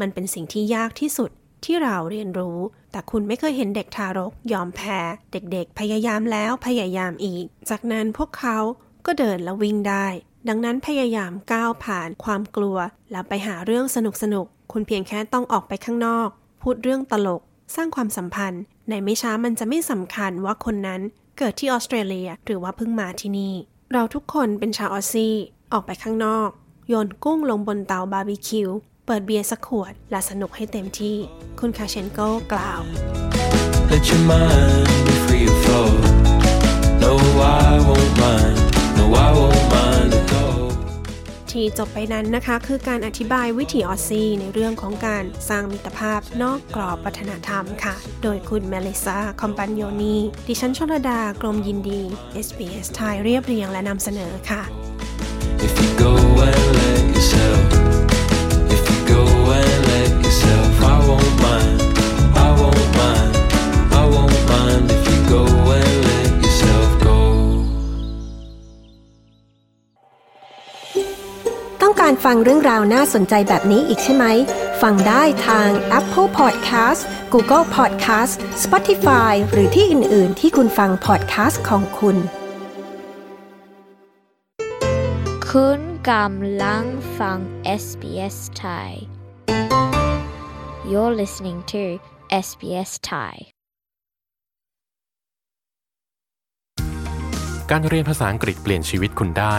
มันเป็นสิ่งที่ยากที่สุดที่เราเรียนรู้ แต่คุณไม่เคยเห็นเด็กทารกยอมแพ้ เด็กๆ พยายามแล้วพยายามอีก จากนั้นพวกเขาก็เดินและวิ่งได้ ดังนั้นพยายามก้าวผ่านความกลัว แล้วไปหาเรื่องสนุกๆคุณเพียงแค่ต้องออกไปข้างนอก พูดเรื่องตลก สร้างความสัมพันธ์ ในไม่ช้ามันจะไม่สำคัญว่าคนนั้นเกิดที่ออสเตรเลียหรือว่าเพิ่งมาที่นี่ เราทุกคนเป็นชาว Aussie ออกไปข้างนอก โยนกุ้งลงบนเตาบาร์บีคิว เปิดเบียร์สักขวด และสนุกให้เต็มที่ คุณคาเชนโกกล่าว Let your mind be free of thought. No, I won't mind. No, I won't mind. ที่จบไปนั้นนะคะ คือการอธิบายวิถี Aussie ในเรื่องของการสร้างมิตรภาพนอกกรอบวัฒนธรรมค่ะ โดยคุณเมลิซาคอมปันโยนีดิฉันชลดากรมยินดี SBS ไทยเรียบเรียงและนำเสนอค่ะ If you go and let yourself, if you go and let yourself, I won't mind, I won't mind, I won't mind if you go and ต้องการฟังเรื่องราวน่าสนใจแบบนี้อีกใช่ไหม ฟังได้ทาง Apple Podcast Google Podcast Spotify หรือที่อื่น ๆ ที่คุณฟัง podcast ของคุณ คุณกำลังฟัง SBS Thai You're listening to SBS Thai การเรียนภาษาอังกฤษเปลี่ยนชีวิตคุณได้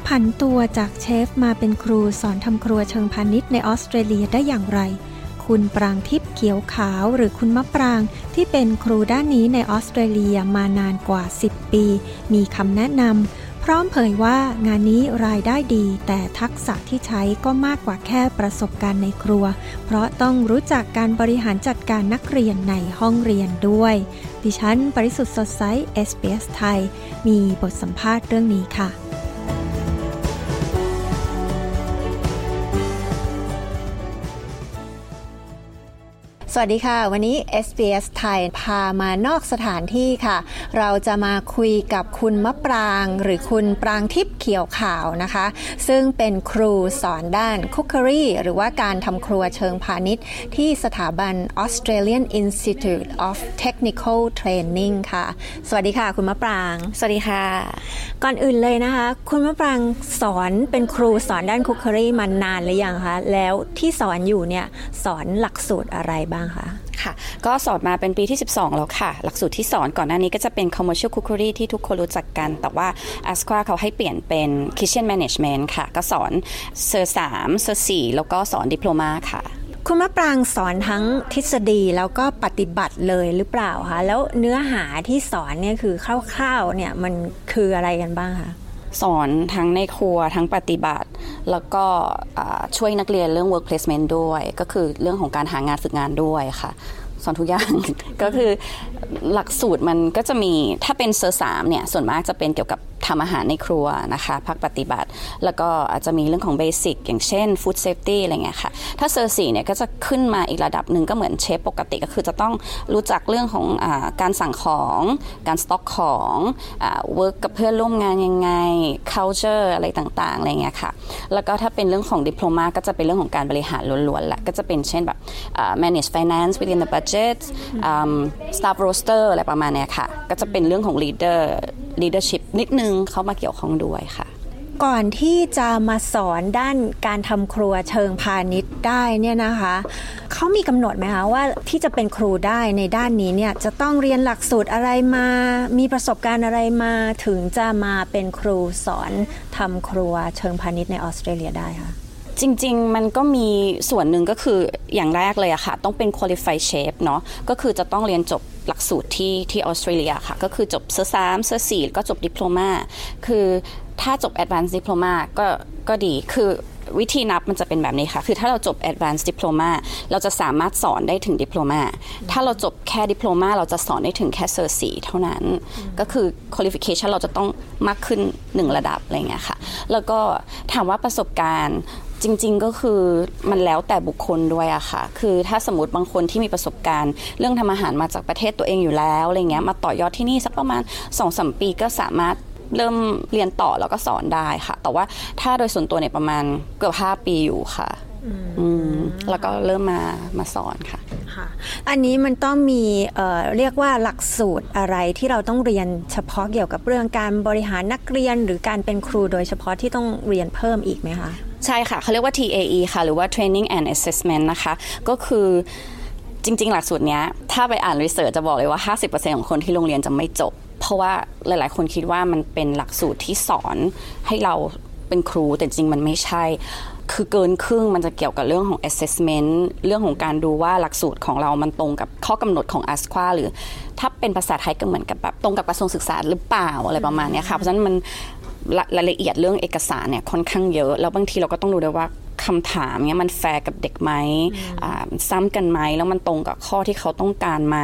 จะผันตัวจากเชฟมาเป็นครูสอนทำครัวเชิงพาณิชย์ในออสเตรเลียได้อย่างไร คุณปรางทิพย์เขียวขาวหรือคุณมะปรางที่เป็นครูด้านนี้ในออสเตรเลียมานานกว่า 10 ปี มีคำแนะนำพร้อมเผยว่างานนี้รายได้ดี แต่ทักษะที่ใช้ก็มากกว่าแค่ประสบการณ์ในครัว เพราะต้องรู้จักการบริหารจัดการนักเรียนในห้องเรียนด้วย ดิฉัน ปริสุทธ์สดใส SBS ไทย มีบทสัมภาษณ์เรื่องนี้ค่ะ สวัสดีค่ะ วันนี้ SBS ไทยพามานอกสถานที่ค่ะ เราจะมาคุยกับคุณมะปรางหรือคุณปรางทิพย์เขียวขาวนะคะ ซึ่งเป็นครูสอนด้านคุก e r y หรือว่าการทำครัวเชิงพาณิชย์ ที่สถาบัน Australian Institute of Technical Training ค่ะ สวัสดีค่ะ คุณมะปราง สวัสดีค่ะ ก่อนอื่นเลยนะคะ คุณมะปรางสอนเป็นครูสอนด้านคุก e r y มานานหรือยังคะแล้วที่สอนอยู่เนี่ยสอนหลักสูตรอะไรบ้างคะค่ะ ก็สอนมาเป็นปีที่ 12 แล้วค่ะ หลักสูตรที่สอนก่อนหน้านี้ก็จะเป็น commercial cookery ที่ทุกคนรู้จักกัน แต่ว่า a s q a เขาให้เปลี่ยนเป็น kitchen management ค่ะ ก็สอนCert สาม Cert สี่แล้วก็สอน diploma ค่ะคุณมะปรางสอนทั้งทฤษฎีแล้วก็ปฏิบัติเลยหรือเปล่าคะแล้วเนื้อหาที่สอนเนี่ยคือคร่าวๆเนี่ยมันคืออะไรกันบ้างคะ สอนทั้งในครัวทั้งปฏิบัติ แล้วก็ช่วยนักเรียนเรื่อง work placement ด้วย ก็คือเรื่องของการหางานฝึกงานด้วยค่ะ สอนทุกอย่าง ก็คือหลักสูตรมันก็จะมีถ้าเป็น Cert สามเนี่ยส่วนมากจะเป็นเกี่ยวกับทำอาหารในครัวนะคะภาคปฏิบัติ แล้วก็อาจจะมีเรื่องของ basic อย่างเช่น food safety อะไรเงี้ยค่ะ ถ้า Cert สี่เนี่ยก็จะขึ้นมาอีกระดับหนึ่งก็เหมือนเชฟปกติก็คือจะต้องรู้จักเรื่องของการสั่งของการสต็อกของ work กับเพื่อนร่วมงานยังไง culture อะไรต่างๆอะไรเงี้ยค่ะ แล้วก็ถ้าเป็นเรื่องของ diploma ก็จะเป็นเรื่องของการบริหารล้วนๆแหละก็จะเป็นเช่นแบบ manage finance within the budget um, staff roster อะไรประมาณนี้ค่ะ ก็จะเป็นเรื่องของ leader leadership นิดนึงเข้ามาเกี่ยวข้องด้วยค่ะ ก่อนที่จะมาสอนด้านการทำครัวเชิงพาณิชย์ได้เนี่ยนะคะเขามีกำหนดไหมคะว่าที่จะเป็นครูได้ในด้านนี้เนี่ยจะต้องเรียนหลักสูตรอะไรมา มีประสบการณ์อะไรมาถึงจะมาเป็นครูสอนทำครัวเชิงพาณิชย์ในออสเตรเลียได้คะ จริง ๆ มันก็มีส่วนหนึ่งก็คืออย่างแรกเลยอะค่ะ ต้องเป็น qualified chef เนาะก็คือจะต้องเรียนจบหลักสูตรที่ที่ออสเตรเลียค่ะ ก็คือจบเซอร์สามเซอร์สี่ก็จบดิปโลมาคือถ้าจบ advanced diploma ก็ก็ดีคือวิธีนับมันจะเป็นแบบนี้ค่ะ คือถ้าเราจบ advanced diploma เราจะสามารถสอนได้ถึง diploma ถ้าเราจบแค่ diploma เราจะสอนได้ถึงแค่เซอร์สี่เท่านั้น ก็คือ qualification เราจะต้องมากขึ้นหนึ่งระดับอะไรเงี้ยค่ะ แล้วก็ถามว่าประสบการณ์ จริง ๆ ก็คือมันแล้วแต่บุคคลด้วยอะค่ะ คือถ้าสมมติบางคนที่มีประสบการณ์ เรื่องทำอาหารมาจากประเทศตัวเองอยู่แล้วอะไรเงี้ยมาต่อยอดที่นี่สักประมาณ2อสมปีก็สามารถเริ่มเรียนต่อแล้วก็สอนได้ค่ะ แต่ว่าถ้าโดยส่วนตัวเนี่ยประมาณเกือบ5ปีอยู่ค่ะ อืมแล้วก็เริ่มมามาสอนค่ะคค่ะ อันนี้มันต้องมีเอ่อเรียกว่าหลักสูตรอะไรที่เราต้องเรียนเฉพาะเกี่ยวกับเรื่องการบริหารนักเรียนหรือการเป็นครูโดยเฉพาะที่ต้องเรียนเพิ่มอีกไหมคะ ใช่ค่ะเขาเรียกว่า TAE ค่ะ หรือว่า Training and Assessment นะคะ ก็คือจริง ๆ หลักสูตรเนี้ยถ้าไปอ่านรีเสิร์ชจะบอกเลยว่า 50%ของคนที่โรงเรียนจะไม่จบ เพราะว่าหลาย ๆ คนคิดว่ามันเป็นหลักสูตรที่สอนให้เราเป็นครูแต่จริงๆมันไม่ใช่ คือเกินครึ่งมันจะเกี่ยวกับเรื่องของ assessment เรื่องของการดูว่าหลักสูตรของเรามันตรงกับข้อกำหนดของ ASQA หรือ ถ้าเป็นภาษาไทยก็เหมือนกับแบบตรงกับกระทรวงศึกษาหรือเปล่าอะไรประมาณนี้ค่ะ เพราะฉะนั้นมันรายละเอียดเรื่องเอกสารเนี่ยค่อนข้างเยอะ แล้วบางทีเราก็ต้องดูด้วยว่า คำถามเนี่ยมันแฟร์กับเด็กไหมอ่าซ้ำกันไหมแล้วมันตรงกับข้อที่เขาต้องการไหม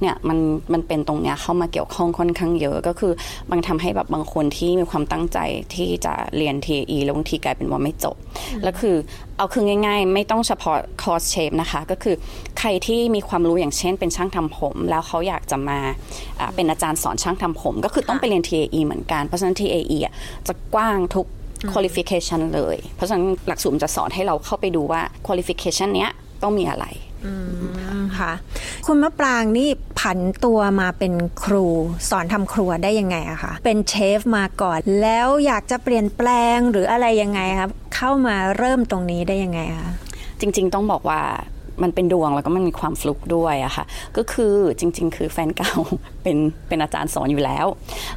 เนี่ยมันมันเป็นตรงเนี้ยเข้ามาเกี่ยวข้องค่อนข้างเยอะก็คือบางทำให้แบบบางคนที่มีความตั้งใจที่จะเรียน TAE แล้วบางทีกลายเป็นว่าไม่จบแล้วคือเอาคือง่ายๆ ไม่ต้องเฉพาะคอร์สเชฟนะคะก็คือใครที่มีความรู้อย่างเช่น เป็นช่างทำผม แล้วเขาอยากจะมาอ่าเป็นอาจารย์สอนช่างทำผม ก็คือต้องไปเรียน TAE เหมือนกันเพราะฉะนั้น TAE อะจะกว้างทุก qualification เลย เพราะฉะนั้นหลักสูตรมันจะสอนให้เราเข้าไปดูว่า qualification เนี้ยต้องมีอะไรอืมค่ะ คุณมะปรางนี่ผันตัวมาเป็นครู สอนทำครัวได้ยังไงอะคะเป็นเชฟมาก่อน แล้วอยากจะเปลี่ยนแปลงหรืออะไรยังไงครับ เข้ามาเริ่มตรงนี้ได้ยังไงคะจริง ๆ ต้องบอกว่า มันเป็นดวงแล้วก็มันมีความฟลุกด้วยอะค่ะ ก็คือจริง ๆ คือแฟนเก่าเป็นเป็นอาจารย์สอนอยู่แล้ว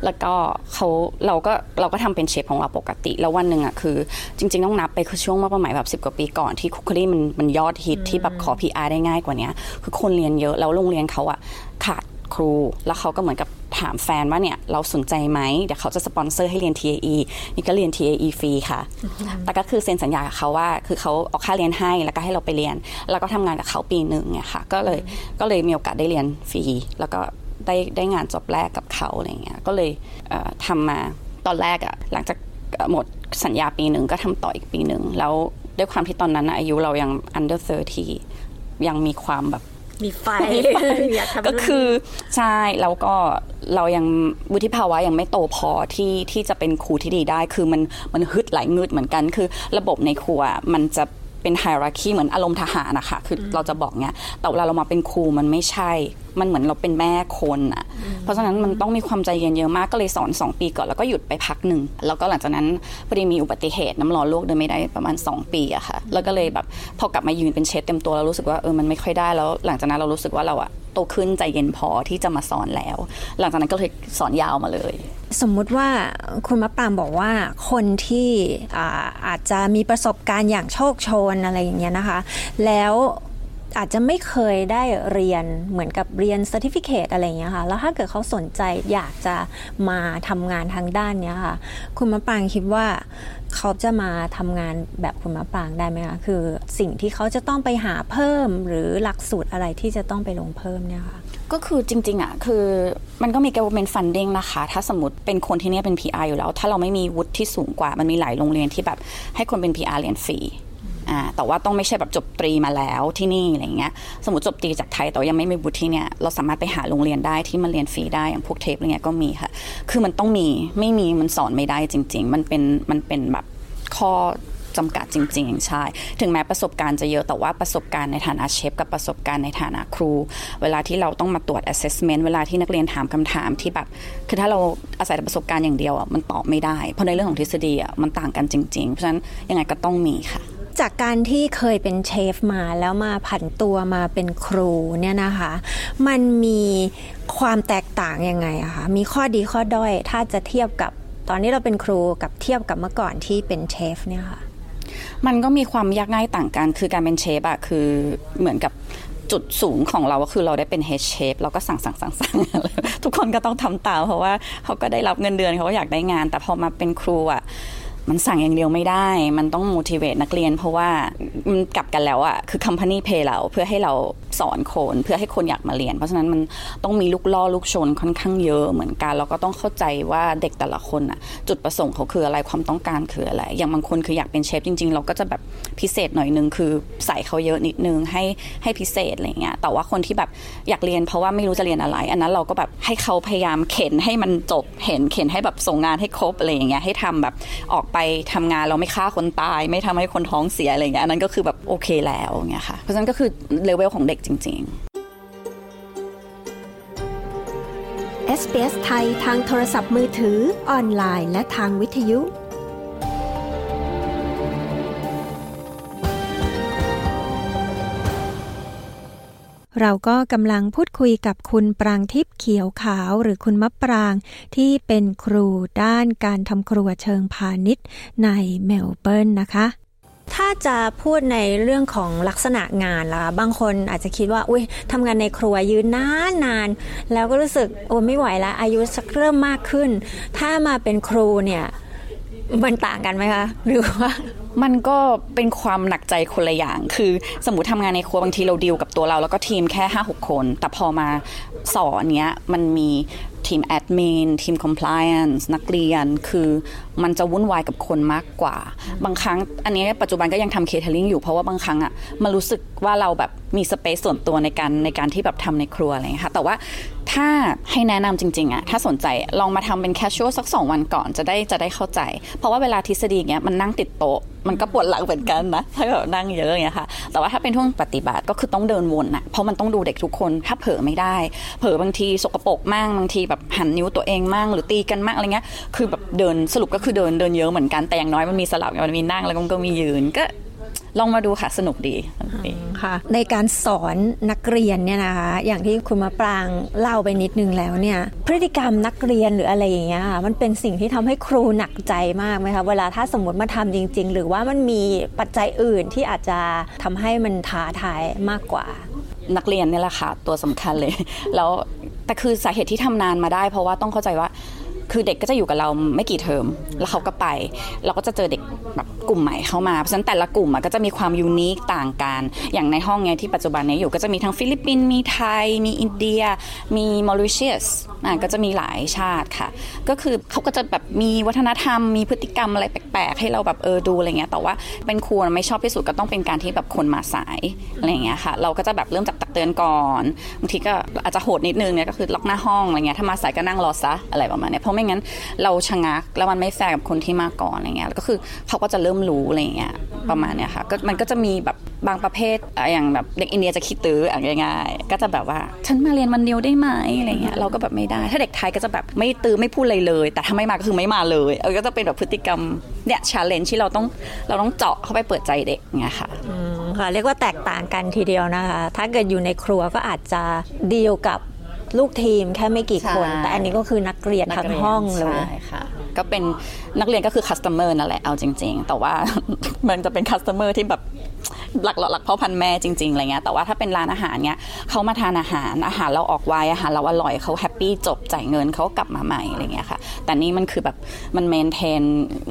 แล้วก็เขาเราก็เราก็ทำเป็นเชฟของเราปกติ แล้ววันหนึ่งอะคือ จริง ๆ ต้องนับไปคือช่วงเมื่อประมาณแบบสิบ10กว่าปีก่อนที่คุกครี่มันมันยอดฮิตที่แบบขอ PR ได้ง่ายกว่าเนี้ยคือคนเรียนเยอะแล้วโรงเรียนเขาอะขาดครูแล้วเขาก็เหมือนกับ ถามแฟนว่าเนี่ยเราสนใจไหมเดี๋ยวเขาจะสปอนเซอร์ให้เรียน TAE นี่ก็เรียน TAE ฟรีค่ะ แต่ก็คือเซ็นสัญญากับเขาว่า คือเขาเอาค่าเรียนให้แล้วก็ให้เราไปเรียน แล้วก็ทำงานกับเขาปีหนึ่งเนี่ยค่ะ ก็เลยก็เลยมีโอกาสได้เรียนฟรีแล้วก็ได้ได้งานจบแรกกับเขาอะไรเงี้ยก็เลยเอ่อทำมาตอนแรกอะหลังจากหมดสัญญาปีหนึ่งก็ทำต่ออีกปีหนึ่งแล้วด้วยความที่ตอนนั้นน่ะอายุเรายัง under 30ยังมีความแบบมีไฟอยากทำก็คือใช่แล้วก็ เรายังวุฒิภาวะยังไม่โตพอที่ที่จะเป็นครูที่ดีได้ คือมันมันฮึดหลายงืดเหมือนกัน คือระบบในครัวมันจะเป็นไฮรักีเหมือนอารมณ์ทหารนะคะคือเราจะบอกเนี้ยแต่เวลาเรามาเป็นครูมันไม่ใช่ มันเหมือนเราเป็นแม่คนอะ เพราะฉะนั้นมันต้องมีความใจเย็นเยอะมากก็เลยสอน 2 ปีก่อนแล้วก็หยุดไปพักหนึ่งแล้วก็หลังจากนั้นพอดีมีอุบัติเหตุน้ำร้อนโลกเดินไม่ได้ประมาณ 2 ปีอะค่ะ แล้วก็เลยแบบพอกลับมายืนเป็นเชฟเต็มตัวแล้วรู้สึกว่าเออมันไม่ค่อยได้แล้ว หลังจากนั้นเรารู้สึกว่าเราอะ โตขึ้นใจเย็นพอที่จะมาสอนแล้ว หลังจากนั้นก็เลยสอนยาวมาเลย สมมุติว่าคุณมะปรางบอกว่าคนที่อาอาจจะมีประสบการณ์อย่างโชคโชนอะไรอย่างเงี้ยนะคะ แล้ว อาจจะไม่เคยได้เรียนเหมือนกับเรียน c e r t i f i c a t e อะไรอย่างเงี้ยค่ะ แล้วถ้าเกิดเขาสนใจอยากจะมาทำงานทางด้านเนี้ยค่ะ คุณมะปรางคิดว่าเขาจะมาทำงานแบบคุณมะปรางได้ไหมคะ คือสิ่งที่เขาจะต้องไปหาเพิ่มหรือหลักสูตรอะไรที่จะต้องไปลงเพิ่มเนี่ยค่ะก็คือจริงๆอะคือมันก็มี government funding นะคะ ถ้าสมมติเป็นคนที่เนี่ยเป็น PR อยู่แล้ว ถ้าเราไม่มีวุฒิที่สูงกว่ามันมีหลายโรงเรียนที่แบบให้คนเป็น PR เรียนฟรี อ่าแต่ว่าต้องไม่ใช่แบบจบตรีมาแล้วที่นี่อะไรเงี้ยสมมติจบตรีจากไทยแต่ยังไม่มีวุฒิที่เนี่ยเราสามารถไปหาโรงเรียนได้ที่มาเรียนฟรีได้อย่างพวกเทปอะไรเงี้ยก็มีค่ะ คือมันต้องมีไม่มีมันสอนไม่ได้จริง ๆ มันเป็นมันเป็นแบบข้อจำกัดจริงๆ ใช่ ถึงแม้ประสบการณ์จะเยอะแต่ว่าประสบการณ์ในฐานะเชฟกับประสบการณ์ในฐานะครู เวลาที่เราต้องมาตรวจ assessment เวลาที่นักเรียนถามคำถามที่แบบคือถ้าเราอาศัยประสบการณ์อย่างเดียวอะมันตอบไม่ได้ เพราะในเรื่องของทฤษฎีอะมันต่างกันจริงๆ เพราะฉะนั้นยังไงก็ต้องมีค่ะ จากการที่เคยเป็นเชฟมาแล้วมาผันตัวมาเป็นครูเนี่ยนะคะ มันมีความแตกต่างยังไงอะคะมีข้อดีข้อด้อยถ้าจะเทียบกับตอนนี้เราเป็นครูกับเทียบกับเมื่อก่อนที่เป็นเชฟเนี่ยค่ะมันก็มีความยากง่ายต่างกัน คือการเป็นเชฟอะคือเหมือนกับจุดสูงของเราก็คือเราได้เป็นเฮดเชฟเราก็สั่งสั่งสั่งสั่งทุกคนก็ต้องทำตามเพราะว่าเขาก็ได้รับเงินเดือนเขาก็อยากได้งาน แต่พอมาเป็นครูอะ มันสั่งอย่างเดียวไม่ได้ มันต้อง motivate นักเรียน เพราะว่ามันกลับกันแล้วอะคือ company pay เราเพื่อให้เราสอนคนเพื่อให้คนอยากมาเรียน เพราะฉะนั้นมันต้องมีลูกล่อลูกชนค่อนข้างเยอะเหมือนกันเราก็ต้องเข้าใจว่าเด็กแต่ละคนอะจุดประสงค์เขาคืออะไรความต้องการคืออะไร อย่างบางคนคืออยากเป็นเชฟจริง ๆ เราก็จะแบบพิเศษหน่อยนึงคือใส่เขาเยอะนิดนึงให้ให้พิเศษอะไรเงี้ยแต่ว่าคนที่แบบอยากเรียนเพราะว่าไม่รู้จะเรียนอะไร อันนั้นเราก็แบบให้เขาพยายามเข็นให้มันจบเห็นเข็นให้แบบส่งงานให้ครบอะไรอย่างเงี้ยให้ทำแบบออกไปทำงานเราไม่ฆ่าคนตาย ไม่ทำให้คนท้องเสียอะไรเงี้ยอันนั้นก็คือแบบโอเคแล้วเงี้ยค่ะเพราะฉะนั้นก็คือเลเวลของเด็กจริง ๆ SBS ไทยทางโทรศัพท์มือถือออนไลน์ และทางวิทยุ เราก็กำลังพูดคุยกับคุณปรางทิพย์เขียวขาวหรือคุณมะปรางที่เป็นครูด้านการทำครัวเชิงพาณิชย์ในเมลเบิร์นนะคะ ถ้าจะพูดในเรื่องของลักษณะงานล่ะบางคนอาจจะคิดว่าอุ้ยทำงานในครัวยืนนานนาน แล้วก็รู้สึกโอ้ไม่ไหวแล้วอายุสักเริ่มมากขึ้น ถ้ามาเป็นครูเนี่ยมันต่างกันไหมคะ หรือว่า มันก็เป็นความหนักใจคนละอย่าง คือสมมติทำงานในครัวบางทีเราดีลกับตัวเรา แล้วก็ทีมแค่ 5-6 คน แต่พอมาสอนเนี้ยมันมีทีมแอดมินทีม compliance นักเรียน คือมันจะวุ่นวายกับคนมากกว่า บางครั้ง อันนี้ปัจจุบันก็ยังทำ catering อยู่เพราะว่าบางครั้งอะมันรู้สึกว่าเราแบบ มี space ส่วนตัวในการในการที่แบบทำในครัวอะไรอย่างเงี้ยค่ะแต่ว่าถ้าให้แนะนำจริงๆอะถ้าสนใจลองมาทำเป็น casual สักสองวันก่อนจะได้จะได้เข้าใจ เพราะว่าเวลาทฤษฎีเงี้ยมันนั่งติดโต๊ะมันก็ปวดหลังเหมือนกันนะถ้าแบบนั่งเยอะอย่างเงี้ยค่ะ แต่ว่าถ้าเป็นช่วงปฏิบัติก็คือต้องเดินวนอะเพราะมันต้องดูเด็กทุกคนถ้าเผลอไม่ได้ เผลอบางทีสกปรกมั่งบางทีแบบหันนิ้วตัวเองมั่งหรือตีกันมั่งอะไรเงี้ยคือแบบเดินสรุปก็คือเดินเดินเยอะเหมือนกันแต่อย่างน้อยมันมีสลับมันมีนั่งแล้วก็มียืนก็ ลองมาดูค่ะสนุกดีค่ะ ในการสอนนักเรียนเนี่ยนะคะ อย่างที่คุณมาปรางเล่าไปนิดนึงแล้วเนี่ย พฤติกรรมนักเรียนหรืออะไรอย่างเงี้ยมันเป็นสิ่งที่ทำให้ครูหนักใจมากไหมคะเวลาถ้าสมมติมาทำจริง ๆ หรือว่ามันมีปัจจัยอื่นที่อาจจะทำให้มันท้าทายมากกว่า นักเรียนนี่แหละค่ะตัวสำคัญเลย แล้วแต่คือสาเหตุที่ทำนานมาได้ เพราะว่าต้องเข้าใจว่า คือเด็กก็จะอยู่กับเราไม่กี่เทอม แล้วเขาก็ไป เราก็จะเจอเด็กแบบกลุ่มใหม่เข้ามา เพราะฉะนั้นแต่ละกลุ่มก็จะมีความ unique ต่างกัน อย่างในห้องเนี้ยที่ปัจจุบันนี้อยู่ก็จะมีทั้งฟิลิปปินส์ มีไทย มีอินเดีย มีมอริเชียส อ่าก็จะมีหลายชาติค่ะ ก็คือเขาก็จะแบบมีวัฒนธรรม มีพฤติกรรมอะไรแปลกๆ ให้เราแบบเออดูอะไรเงี้ย แต่ว่าเป็นครูไม่ชอบที่สุดก็ต้องเป็นการที่แบบคนมาสายอะไรเงี้ยค่ะ เราก็จะแบบเริ่มจากตักเตือนก่อน บางทีก็อาจจะโหดนิดนึงเนี่ยก็คือล็อกหน้าห้องอะไรเงี้ย ถ้ามาสายก็นั่งรอซะอะไรประมาณนี้เพราะไม่งั้น เราชะงักแล้วมันไม่แฟร์กับคนที่มาก่อนอะไรเงี้ยก็คือเขาก็จะเริ่มรู้อะไรเงี้ยประมาณเนี้ยค่ะก็มันก็จะมีแบบบางประเภทอย่างแบบเด็กอินเดียจะคิดตื้ออ่ง่ายๆก็จะแบบว่าฉันมาเรียนวันเดียวได้ไหมอะไรเงี้ยเราก็แบบไม่ได้ ถ้าเด็กไทยก็จะแบบไม่ตื้อไม่พูดอะไรเลย แต่ถ้าไม่มาก็คือไม่มาเลยเออก็จะเป็นแบบพฤติกรรมเนี่ย challenge ที่เราต้องเราต้องเจาะเข้าไปเปิดใจเด็กเงี้ยค่ะอืมค่ะเรียกว่าแตกต่างกันทีเดียวนะคะ ถ้าเกิดอยู่ในครัวก็อาจจะดีลกับ ลูกทีมแค่ไม่กี่คน แต่อันนี้ก็คือนักเรียนทั้งห้องเลยใช่ค่ะก็เป็น นักเรียนก็คือ customer นั่นแหละเอาจริง ๆ แต่ว่ามันจะเป็น customer ที่แบบหลักร้อยพ่อพันแม่จริงๆอะไรเงี้ยแต่ว่าถ้าเป็นร้านอาหารเนี้ยเขามาทานอาหารอาหารเราออกไวอาหารเราอร่อยเขา happy จบจ่ายเงินเขากลับมาใหม่อะไรเงี้ยค่ะ แต่นี่มันคือแบบมันเมนเทน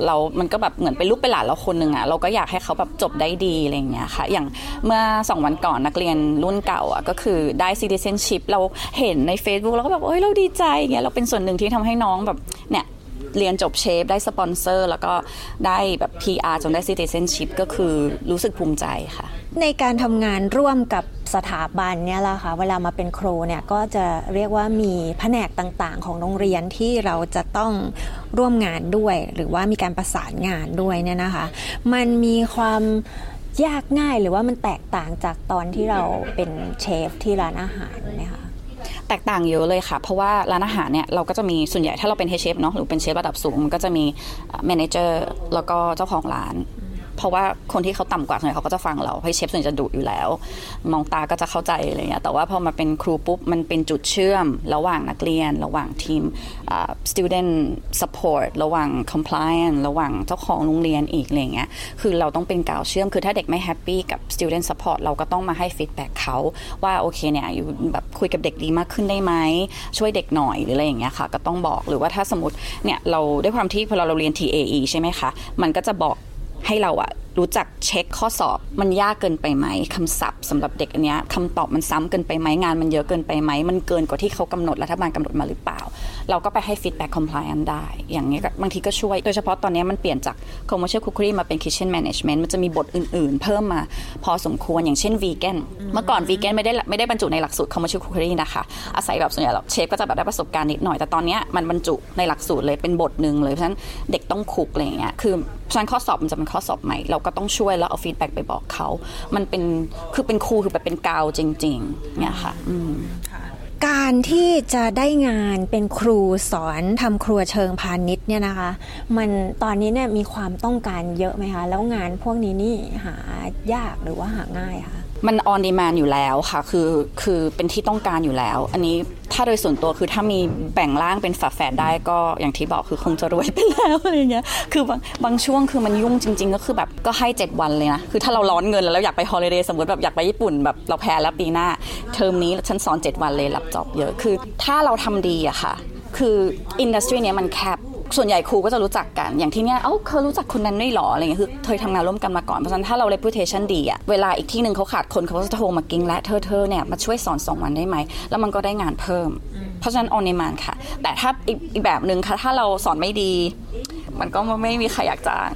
เรา มันก็แบบเหมือนเป็นลูกเป็นหลานเราคนหนึ่งอะเราก็อยากให้เขาแบบจบได้ดีอะไรเงี้ยค่ะ อย่างเมื่อสองวันก่อนนักเรียนรุ่นเก่าอะก็คือได้ citizenship เราเห็นใน Facebook เราก็แบบโอ้ยเราดีใจเงี้ยเราเป็นส่วนหนึ่งที่ทำให้น้องแบบเนี่ย เรียนจบเชฟได้สปอนเซอร์ แล้วก็ได้แบบ PR จนได้ citizenship ก็คือรู้สึกภูมิใจค่ะ ในการทำงานร่วมกับสถาบันเนี่ยละค่ะเวลามาเป็นครูเนี่ยก็จะเรียกว่ามีแผนกต่างๆ ของโรงเรียนที่เราจะต้องร่วมงานด้วย หรือว่ามีการประสานงานด้วยเนี่ยนะคะ มันมีความยากง่ายหรือว่ามันแตกต่างจากตอนที่เราเป็นเชฟที่ร้านอาหารไหมคะ แตกต่างเยอะเลยค่ะ เพราะว่าร้านอาหารเนี่ยเราก็จะมีส่วนใหญ่ถ้าเราเป็น head chef เนาะหรือเป็นเชฟระดับสูงมันก็จะมี manager แล้วก็เจ้าของร้าน เพราะว่าคนที่เขาต่ำกว่าส่วนใหญ่เขาก็จะฟังเราให้เชฟส่วนใหญ่จะดุอยู่แล้ว มองตาก็จะเข้าใจอะไรเงี้ยแต่ว่าพอมาเป็นครูปุ๊บมันเป็นจุดเชื่อม ระหว่างนักเรียน ระหว่างทีม student support ระหว่าง compliance ระหว่างเจ้าของโรงเรียนอีกอะไรเงี้ยคือเราต้องเป็นกาวเชื่อมคือถ้าเด็กไม่แฮปปี้กับ student support เราก็ต้องมาให้ feedback เขาว่าโอเคเนี่ยอยู่แบบคุยกับเด็กดีมากขึ้นได้ไหมช่วยเด็กหน่อยหรืออะไรอย่างเงี้ยค่ะ ก็ต้องบอกหรือว่าถ้าสมมติเนี่ยเราด้วยความที่พอเราเราเรียน TAE ใช่ไหมคะ มันก็จะบอก ให้เราอะรู้จักเช็คข้อสอบ มันยากเกินไปไหมคำศัพท์สำหรับเด็กอันเนี้ยคำตอบมันซ้ำเกินไปไหมงานมันเยอะเกินไปไหมมันเกินกว่าที่เขากำหนดรัฐบาลกำหนดมาหรือเปล่า เราก็ไปให้ feedback compliance ได้ อย่างเงี้ยบางทีก็ช่วย โดยเฉพาะตอนนี้มันเปลี่ยนจาก commercial cookery มาเป็น kitchen management มันจะมีบทอื่นๆ เพิ่มมาพอสมควรอย่างเช่น vegan เมื่อก่อน vegan ไม่ได้ไม่ได้บรรจุในหลักสูตร commercial cookery นะคะอาศัยแบบส่วนใหญ่เชฟก็จะแบบได้ประสบการณ์นิดหน่อยแต่ตอนนี้มันบรรจุในหลักสูตรเลยเป็นบทหนึ่งเลยเพราะฉะนั้นเด็กต้องคุกอะไรเงี้ยคือฉะนั้นข้อสอบมันจะเป็นข้อสอบใหม่เราก็ต้องช่วยแล้วเอาฟีดแบ็กไปบอกเขา มันเป็นคือเป็นครูคือแบบเป็นกาวจริงๆเนี่ยค่ะอืมการที่จะได้งานเป็นครูสอนทำครัวเชิงพาณิชย์เนี่ยนะคะ มันตอนนี้เนี่ยมีความต้องการเยอะไหมคะ แล้วงานพวกนี้นี่หายากหรือว่าหาง่ายคะ มันออนดีมานอยู่แล้วค่ะคือคือเป็นที่ต้องการอยู่แล้ว อันนี้ถ้าโดยส่วนตัวคือถ้ามีแบ่งร่างเป็นฝาแฝดได้ก็อย่างที่บอกคือคงจะรวยไปแล้วอะไรเงี้ยคือบางบางช่วงคือมันยุ่งจริง ๆ ก็คือแบบก็ให้ 7 วันเลยนะ คือถ้าเราร้อนเงินแล้วเราอยากไป holiday สมมติแบบอยากไปญี่ปุ่นแบบเราแพ้แล้วปีหน้า เทอมนี้ฉันสอน 7 วันเลยรับ job เยอะคือ ถ้าเราทำดีอะค่ะ คือ industry เนี้ยมันแคบ ส่วนใหญ่ครูก็จะรู้จักกัน อย่างที่เนี้ยเอ้าเคยรู้จักคนนั้นไม่หรออะไรเงี้ยคือเคยทำงานร่วมกันมาก่อน เพราะฉะนั้นถ้าเรา reputation ดีอะเวลาอีกที่หนึ่งเขาขาดคนเขาก็จะโทรมากริ๊งละเธอเธอเนี่ยมาช่วยสอนสองวันได้ไหม แล้วมันก็ได้งานเพิ่ม เพราะฉะนั้นออนไลน์ค่ะ แต่ถ้าอีกอีกแบบหนึ่งค่ะถ้าเราสอนไม่ดี มันก็ไม่มีใครอยากจ้าง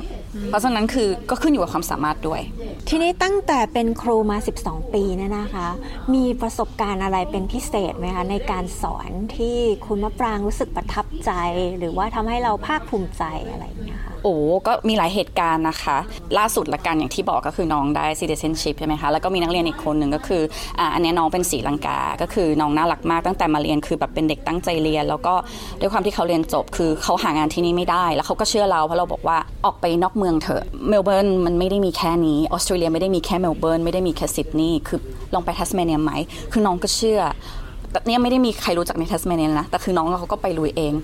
เพราะฉะนั้นคือก็ขึ้นอยู่กับความสามารถด้วย ทีนี้ตั้งแต่เป็นครูมา 12 ปีเนี่ยนะคะ มีประสบการณ์อะไรเป็นพิเศษไหมคะในการสอนที่คุณมะปรางรู้สึกประทับใจ หรือว่าทำให้เราภาคภูมิใจอะไรอย่างเงี้ยค่ะ โอ้ก็มีหลายเหตุการณ์นะคะ ล่าสุดละกันอย่างที่บอกก็คือน้องได้ citizenship ใช่ไหมคะแล้วก็มีนักเรียนอีกคนหนึ่งก็คืออ่าอันนี้น้องเป็นศรีลังกา ก็คือน้องน่ารักมากตั้งแต่มาเรียนคือแบบเป็นเด็กตั้งใจเรียน แล้วก็ด้วยความที่เขาเรียนจบคือเขาหางานที่นี่ไม่ได้ แล้วเขาก็เชื่อเราเพราะเราบอกว่าออกไปนอกเมืองเถอะเมลเบิร์นมันไม่ได้มีแค่นี้ออสเตรเลียไม่ได้มีแค่เมลเบิร์นไม่ได้มีแค่ซิดนีย์คือลองไปแทสเมเนียไหมคือน้องก็เชื่อ เนี่ยไม่ได้มีใครรู้จักในแทสเมเนียนะแต่คือน้องเขาก็ไปลุยเอง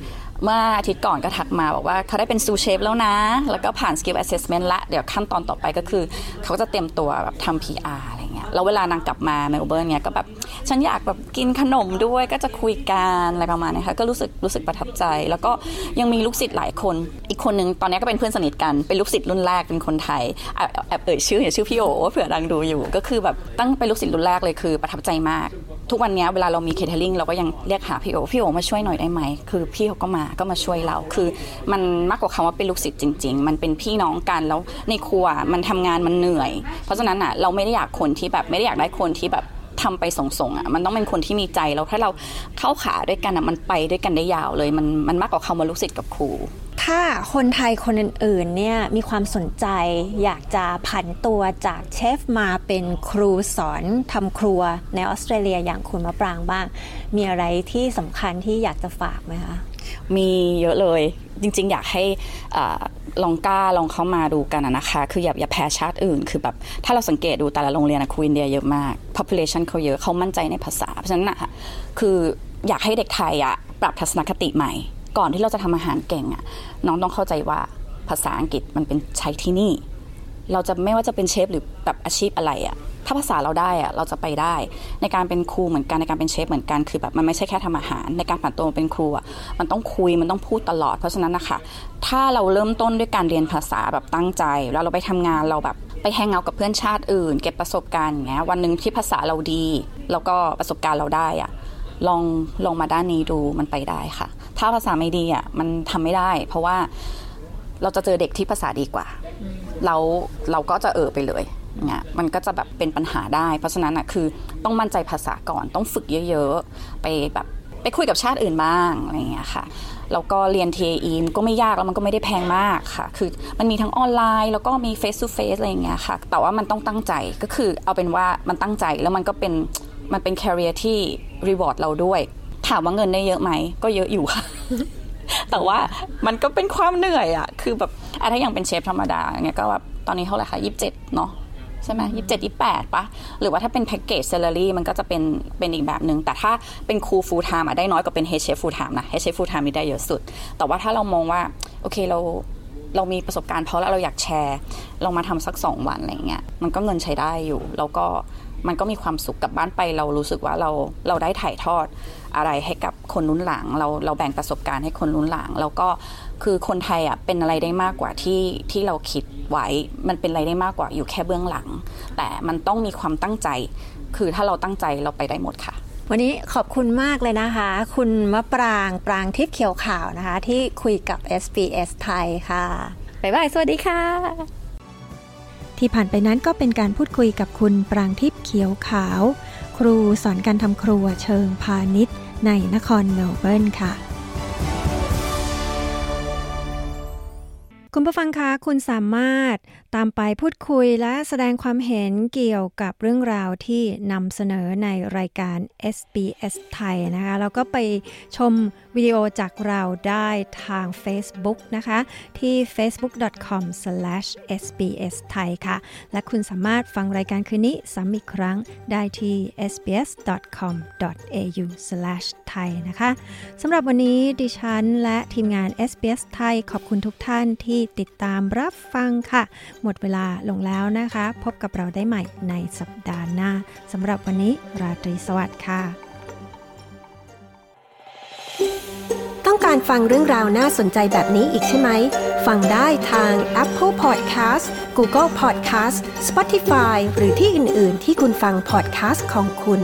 เมื่ออาทิตย์ก่อนก็ทักมาบอกว่าเขาได้เป็น sous chef แล้วนะ แล้วก็ผ่าน skill assessment ละ เดี๋ยวขั้นตอนต่อไปก็คือ เขาจะเตรียมตัวแบบทำ PR อะไรเงี้ยแล้วเวลานางกลับมาเมลเบิร์นเนี่ยก็แบบ ฉันอยากแบบกินขนมด้วยก็จะคุยกันอะไรประมาณนี้ค่ะก็รู้สึกรู้สึกประทับใจ แล้วก็ยังมีลูกศิษย์หลายคน อีกคนนึงตอนนี้ก็เป็นเพื่อนสนิทกันเป็นลูกศิษย์รุ่นแรกเป็นคนไทยแอบเอ่ยชื่อเห็นชื่อพี่โอเผื่อนางดูอยู่ ก็คือแบบตั้งเป็นลูกศิษย์รุ่นแรกเลยคือประทับใจมาก ทุกวันนี้เวลาเรามี catering เราก็ยังเรียกหาพี่โอพี่โอมาช่วยหน่อยได้ไหมคือพี่เขาก็มาก็มาช่วยเรา คือมันมากกว่าคำว่าเป็นลูกศิษย์จริง ๆ มันเป็นพี่น้องกันแล้วในครัวมันทำงานมันเหนื่อย เพราะฉะนั้นอะเราไม่ได้อยากคนที่แบบไม่ได้อยากได้คนที่แบบ ทำไปส่งๆอะมันต้องเป็นคนที่มีใจแล้วถ้าเราเข้าขาด้วยกันอะมันไปด้วยกันได้ยาวเลย มันมันมากกว่าคำว่าลูกศิษย์กับครูถ้าคนไทยคนอื่นๆเนี่ยมีความสนใจอยากจะผันตัวจากเชฟมาเป็นครูสอนทำครัวในออสเตรเลียอย่างคุณมะปรางบ้าง มีอะไรที่สำคัญที่อยากจะฝากไหมคะ มีเยอะเลยจริง ๆ อยากให้อลองกล้าลองเข้ามาดูกันนะคะ คืออย่าอย่าแพ้ชาติอื่น คือแบบถ้าเราสังเกตดูแต่ละโรงเรียนอะครูอินเดียเยอะมาก population เขาเยอะเขามั่นใจในภาษา เพราะฉะนั้นอะคืออยากให้เด็กไทยอะปรับทัศนคติใหม่ ก่อนที่เราจะทำอาหารเก่งอะน้องต้องเข้าใจว่าภาษาอังกฤษมันเป็นใช้ที่นี่ เราจะไม่ว่าจะเป็นเชฟหรือแบบอาชีพอะไรอะ ถ้าภาษาเราได้อะเราจะไปได้ ในการเป็นครูเหมือนกันในการเป็นเชฟเหมือนกันคือแบบมันไม่ใช่แค่ทำอาหาร ในการผ่านตัวมาเป็นครูอะมันต้องคุยมันต้องพูดตลอด เพราะฉะนั้นนะคะถ้าเราเริ่มต้นด้วยการเรียนภาษาแบบตั้งใจ แล้วเราไปทำงานเราแบบไปแฮงเอาท์กับเพื่อนชาติอื่น เก็บประสบการณ์อย่างเงี้ยวันหนึ่งที่ภาษาเราดี แล้วก็ประสบการณ์เราได้อะลองลองมาด้านนี้ดูมันไปได้ค่ะ ถ้าภาษาไม่ดีอะมันทำไม่ได้ เพราะว่าเราจะเจอเด็กที่ภาษาดีกว่าแล้วเราก็จะเออไปเลย เนี่ยมันก็จะแบบเป็นปัญหาได้ เพราะฉะนั้นอะคือต้องมั่นใจภาษาก่อนต้องฝึกเยอะๆ ไปแบบไปคุยกับชาติอื่นบ้างอะไรอย่างเงี้ยค่ะแล้วก็เรียน TAE มันก็ไม่ยากแล้วมันก็ไม่ได้แพงมากค่ะ คือมันมีทั้งออนไลน์แล้วก็มี face to face อะไรอย่างเงี้ยค่ะ แต่ว่ามันต้องตั้งใจก็คือเอาเป็นว่ามันตั้งใจแล้วมันก็เป็นมันเป็น career ที่ reward เราด้วย ถามว่าเงินได้เยอะไหม ก็เยอะอยู่ค่ะ แต่ว่ามันก็เป็นความเหนื่อยอะคือแบบถ้าอย่างเป็นเชฟธรรมดาเนี่ยก็แบบตอนนี้เท่าไหร่คะยี่สิบเจ็ดเนาะ ใช่ไหมยี่สิบเจ็ดยี่แปดปะหรือว่าถ้าเป็น package salary มันก็จะเป็นเป็นอีกแบบหนึ่งแต่ถ้าเป็นครู full-time อะได้น้อยกว่าเป็น head chef full-time นะ head chef full-time นี่ได้เยอะสุด แต่ว่าถ้าเรามองว่า โอเคเราเรามีประสบการณ์เพราะแล้วเราอยากแชร์เรามาทำสักสองวันอะไรเงี้ยมันก็เงินใช้ได้อยู่ แล้วก็มันก็มีความสุขกลับบ้านไปเรารู้สึกว่าเราเราได้ถ่ายทอดอะไรให้กับคนรุ่นหลัง เราเราแบ่งประสบการณ์ให้คนรุ่นหลัง แล้วก็ คือคนไทยอะเป็นอะไรได้มากกว่าที่ที่เราคิดไว้ มันเป็นอะไรได้มากกว่าอยู่แค่เบื้องหลัง แต่มันต้องมีความตั้งใจ คือถ้าเราตั้งใจเราไปได้หมดค่ะ วันนี้ขอบคุณมากเลยนะคะ คุณมะปรางปรางทิพย์เขียวขาวนะคะ ที่คุยกับ SBS ไทยค่ะบ๊ายบาย สวัสดีค่ะ ที่ผ่านไปนั้นก็เป็นการพูดคุยกับคุณปรางทิพย์เขียวขาว ครูสอนการทำครัวเชิงพาณิชย์ในนครเมลเบิร์นค่ะ คุณผู้ฟังคะคุณสามารถตามไปพูดคุยและแสดงความเห็นเกี่ยวกับเรื่องราวที่นำเสนอในรายการ SBS ไทยนะคะแล้วก็ไปชมวิดีโอจากเราได้ทาง Facebook นะคะ ที่ facebook.com/sbs ไทยค่ะ และคุณสามารถฟังรายการคืนนี้ซ้ำอีกครั้งได้ที่ sbs.com.au/thai นะคะสำหรับวันนี้ดิฉันและทีมงาน SBS ไทยขอบคุณทุกท่านที่ติดตามรับฟังค่ะ หมดเวลาลงแล้วนะคะ พบกับเราได้ใหม่ในสัปดาห์หน้าสำหรับวันนี้ราตรีสวัสดิ์ค่ะ ต้องการฟังเรื่องราวน่าสนใจแบบนี้อีกใช่ไหม ฟังได้ทาง Apple Podcast Google Podcast Spotify หรือที่อื่น ๆ ที่คุณฟัง podcast ของคุณ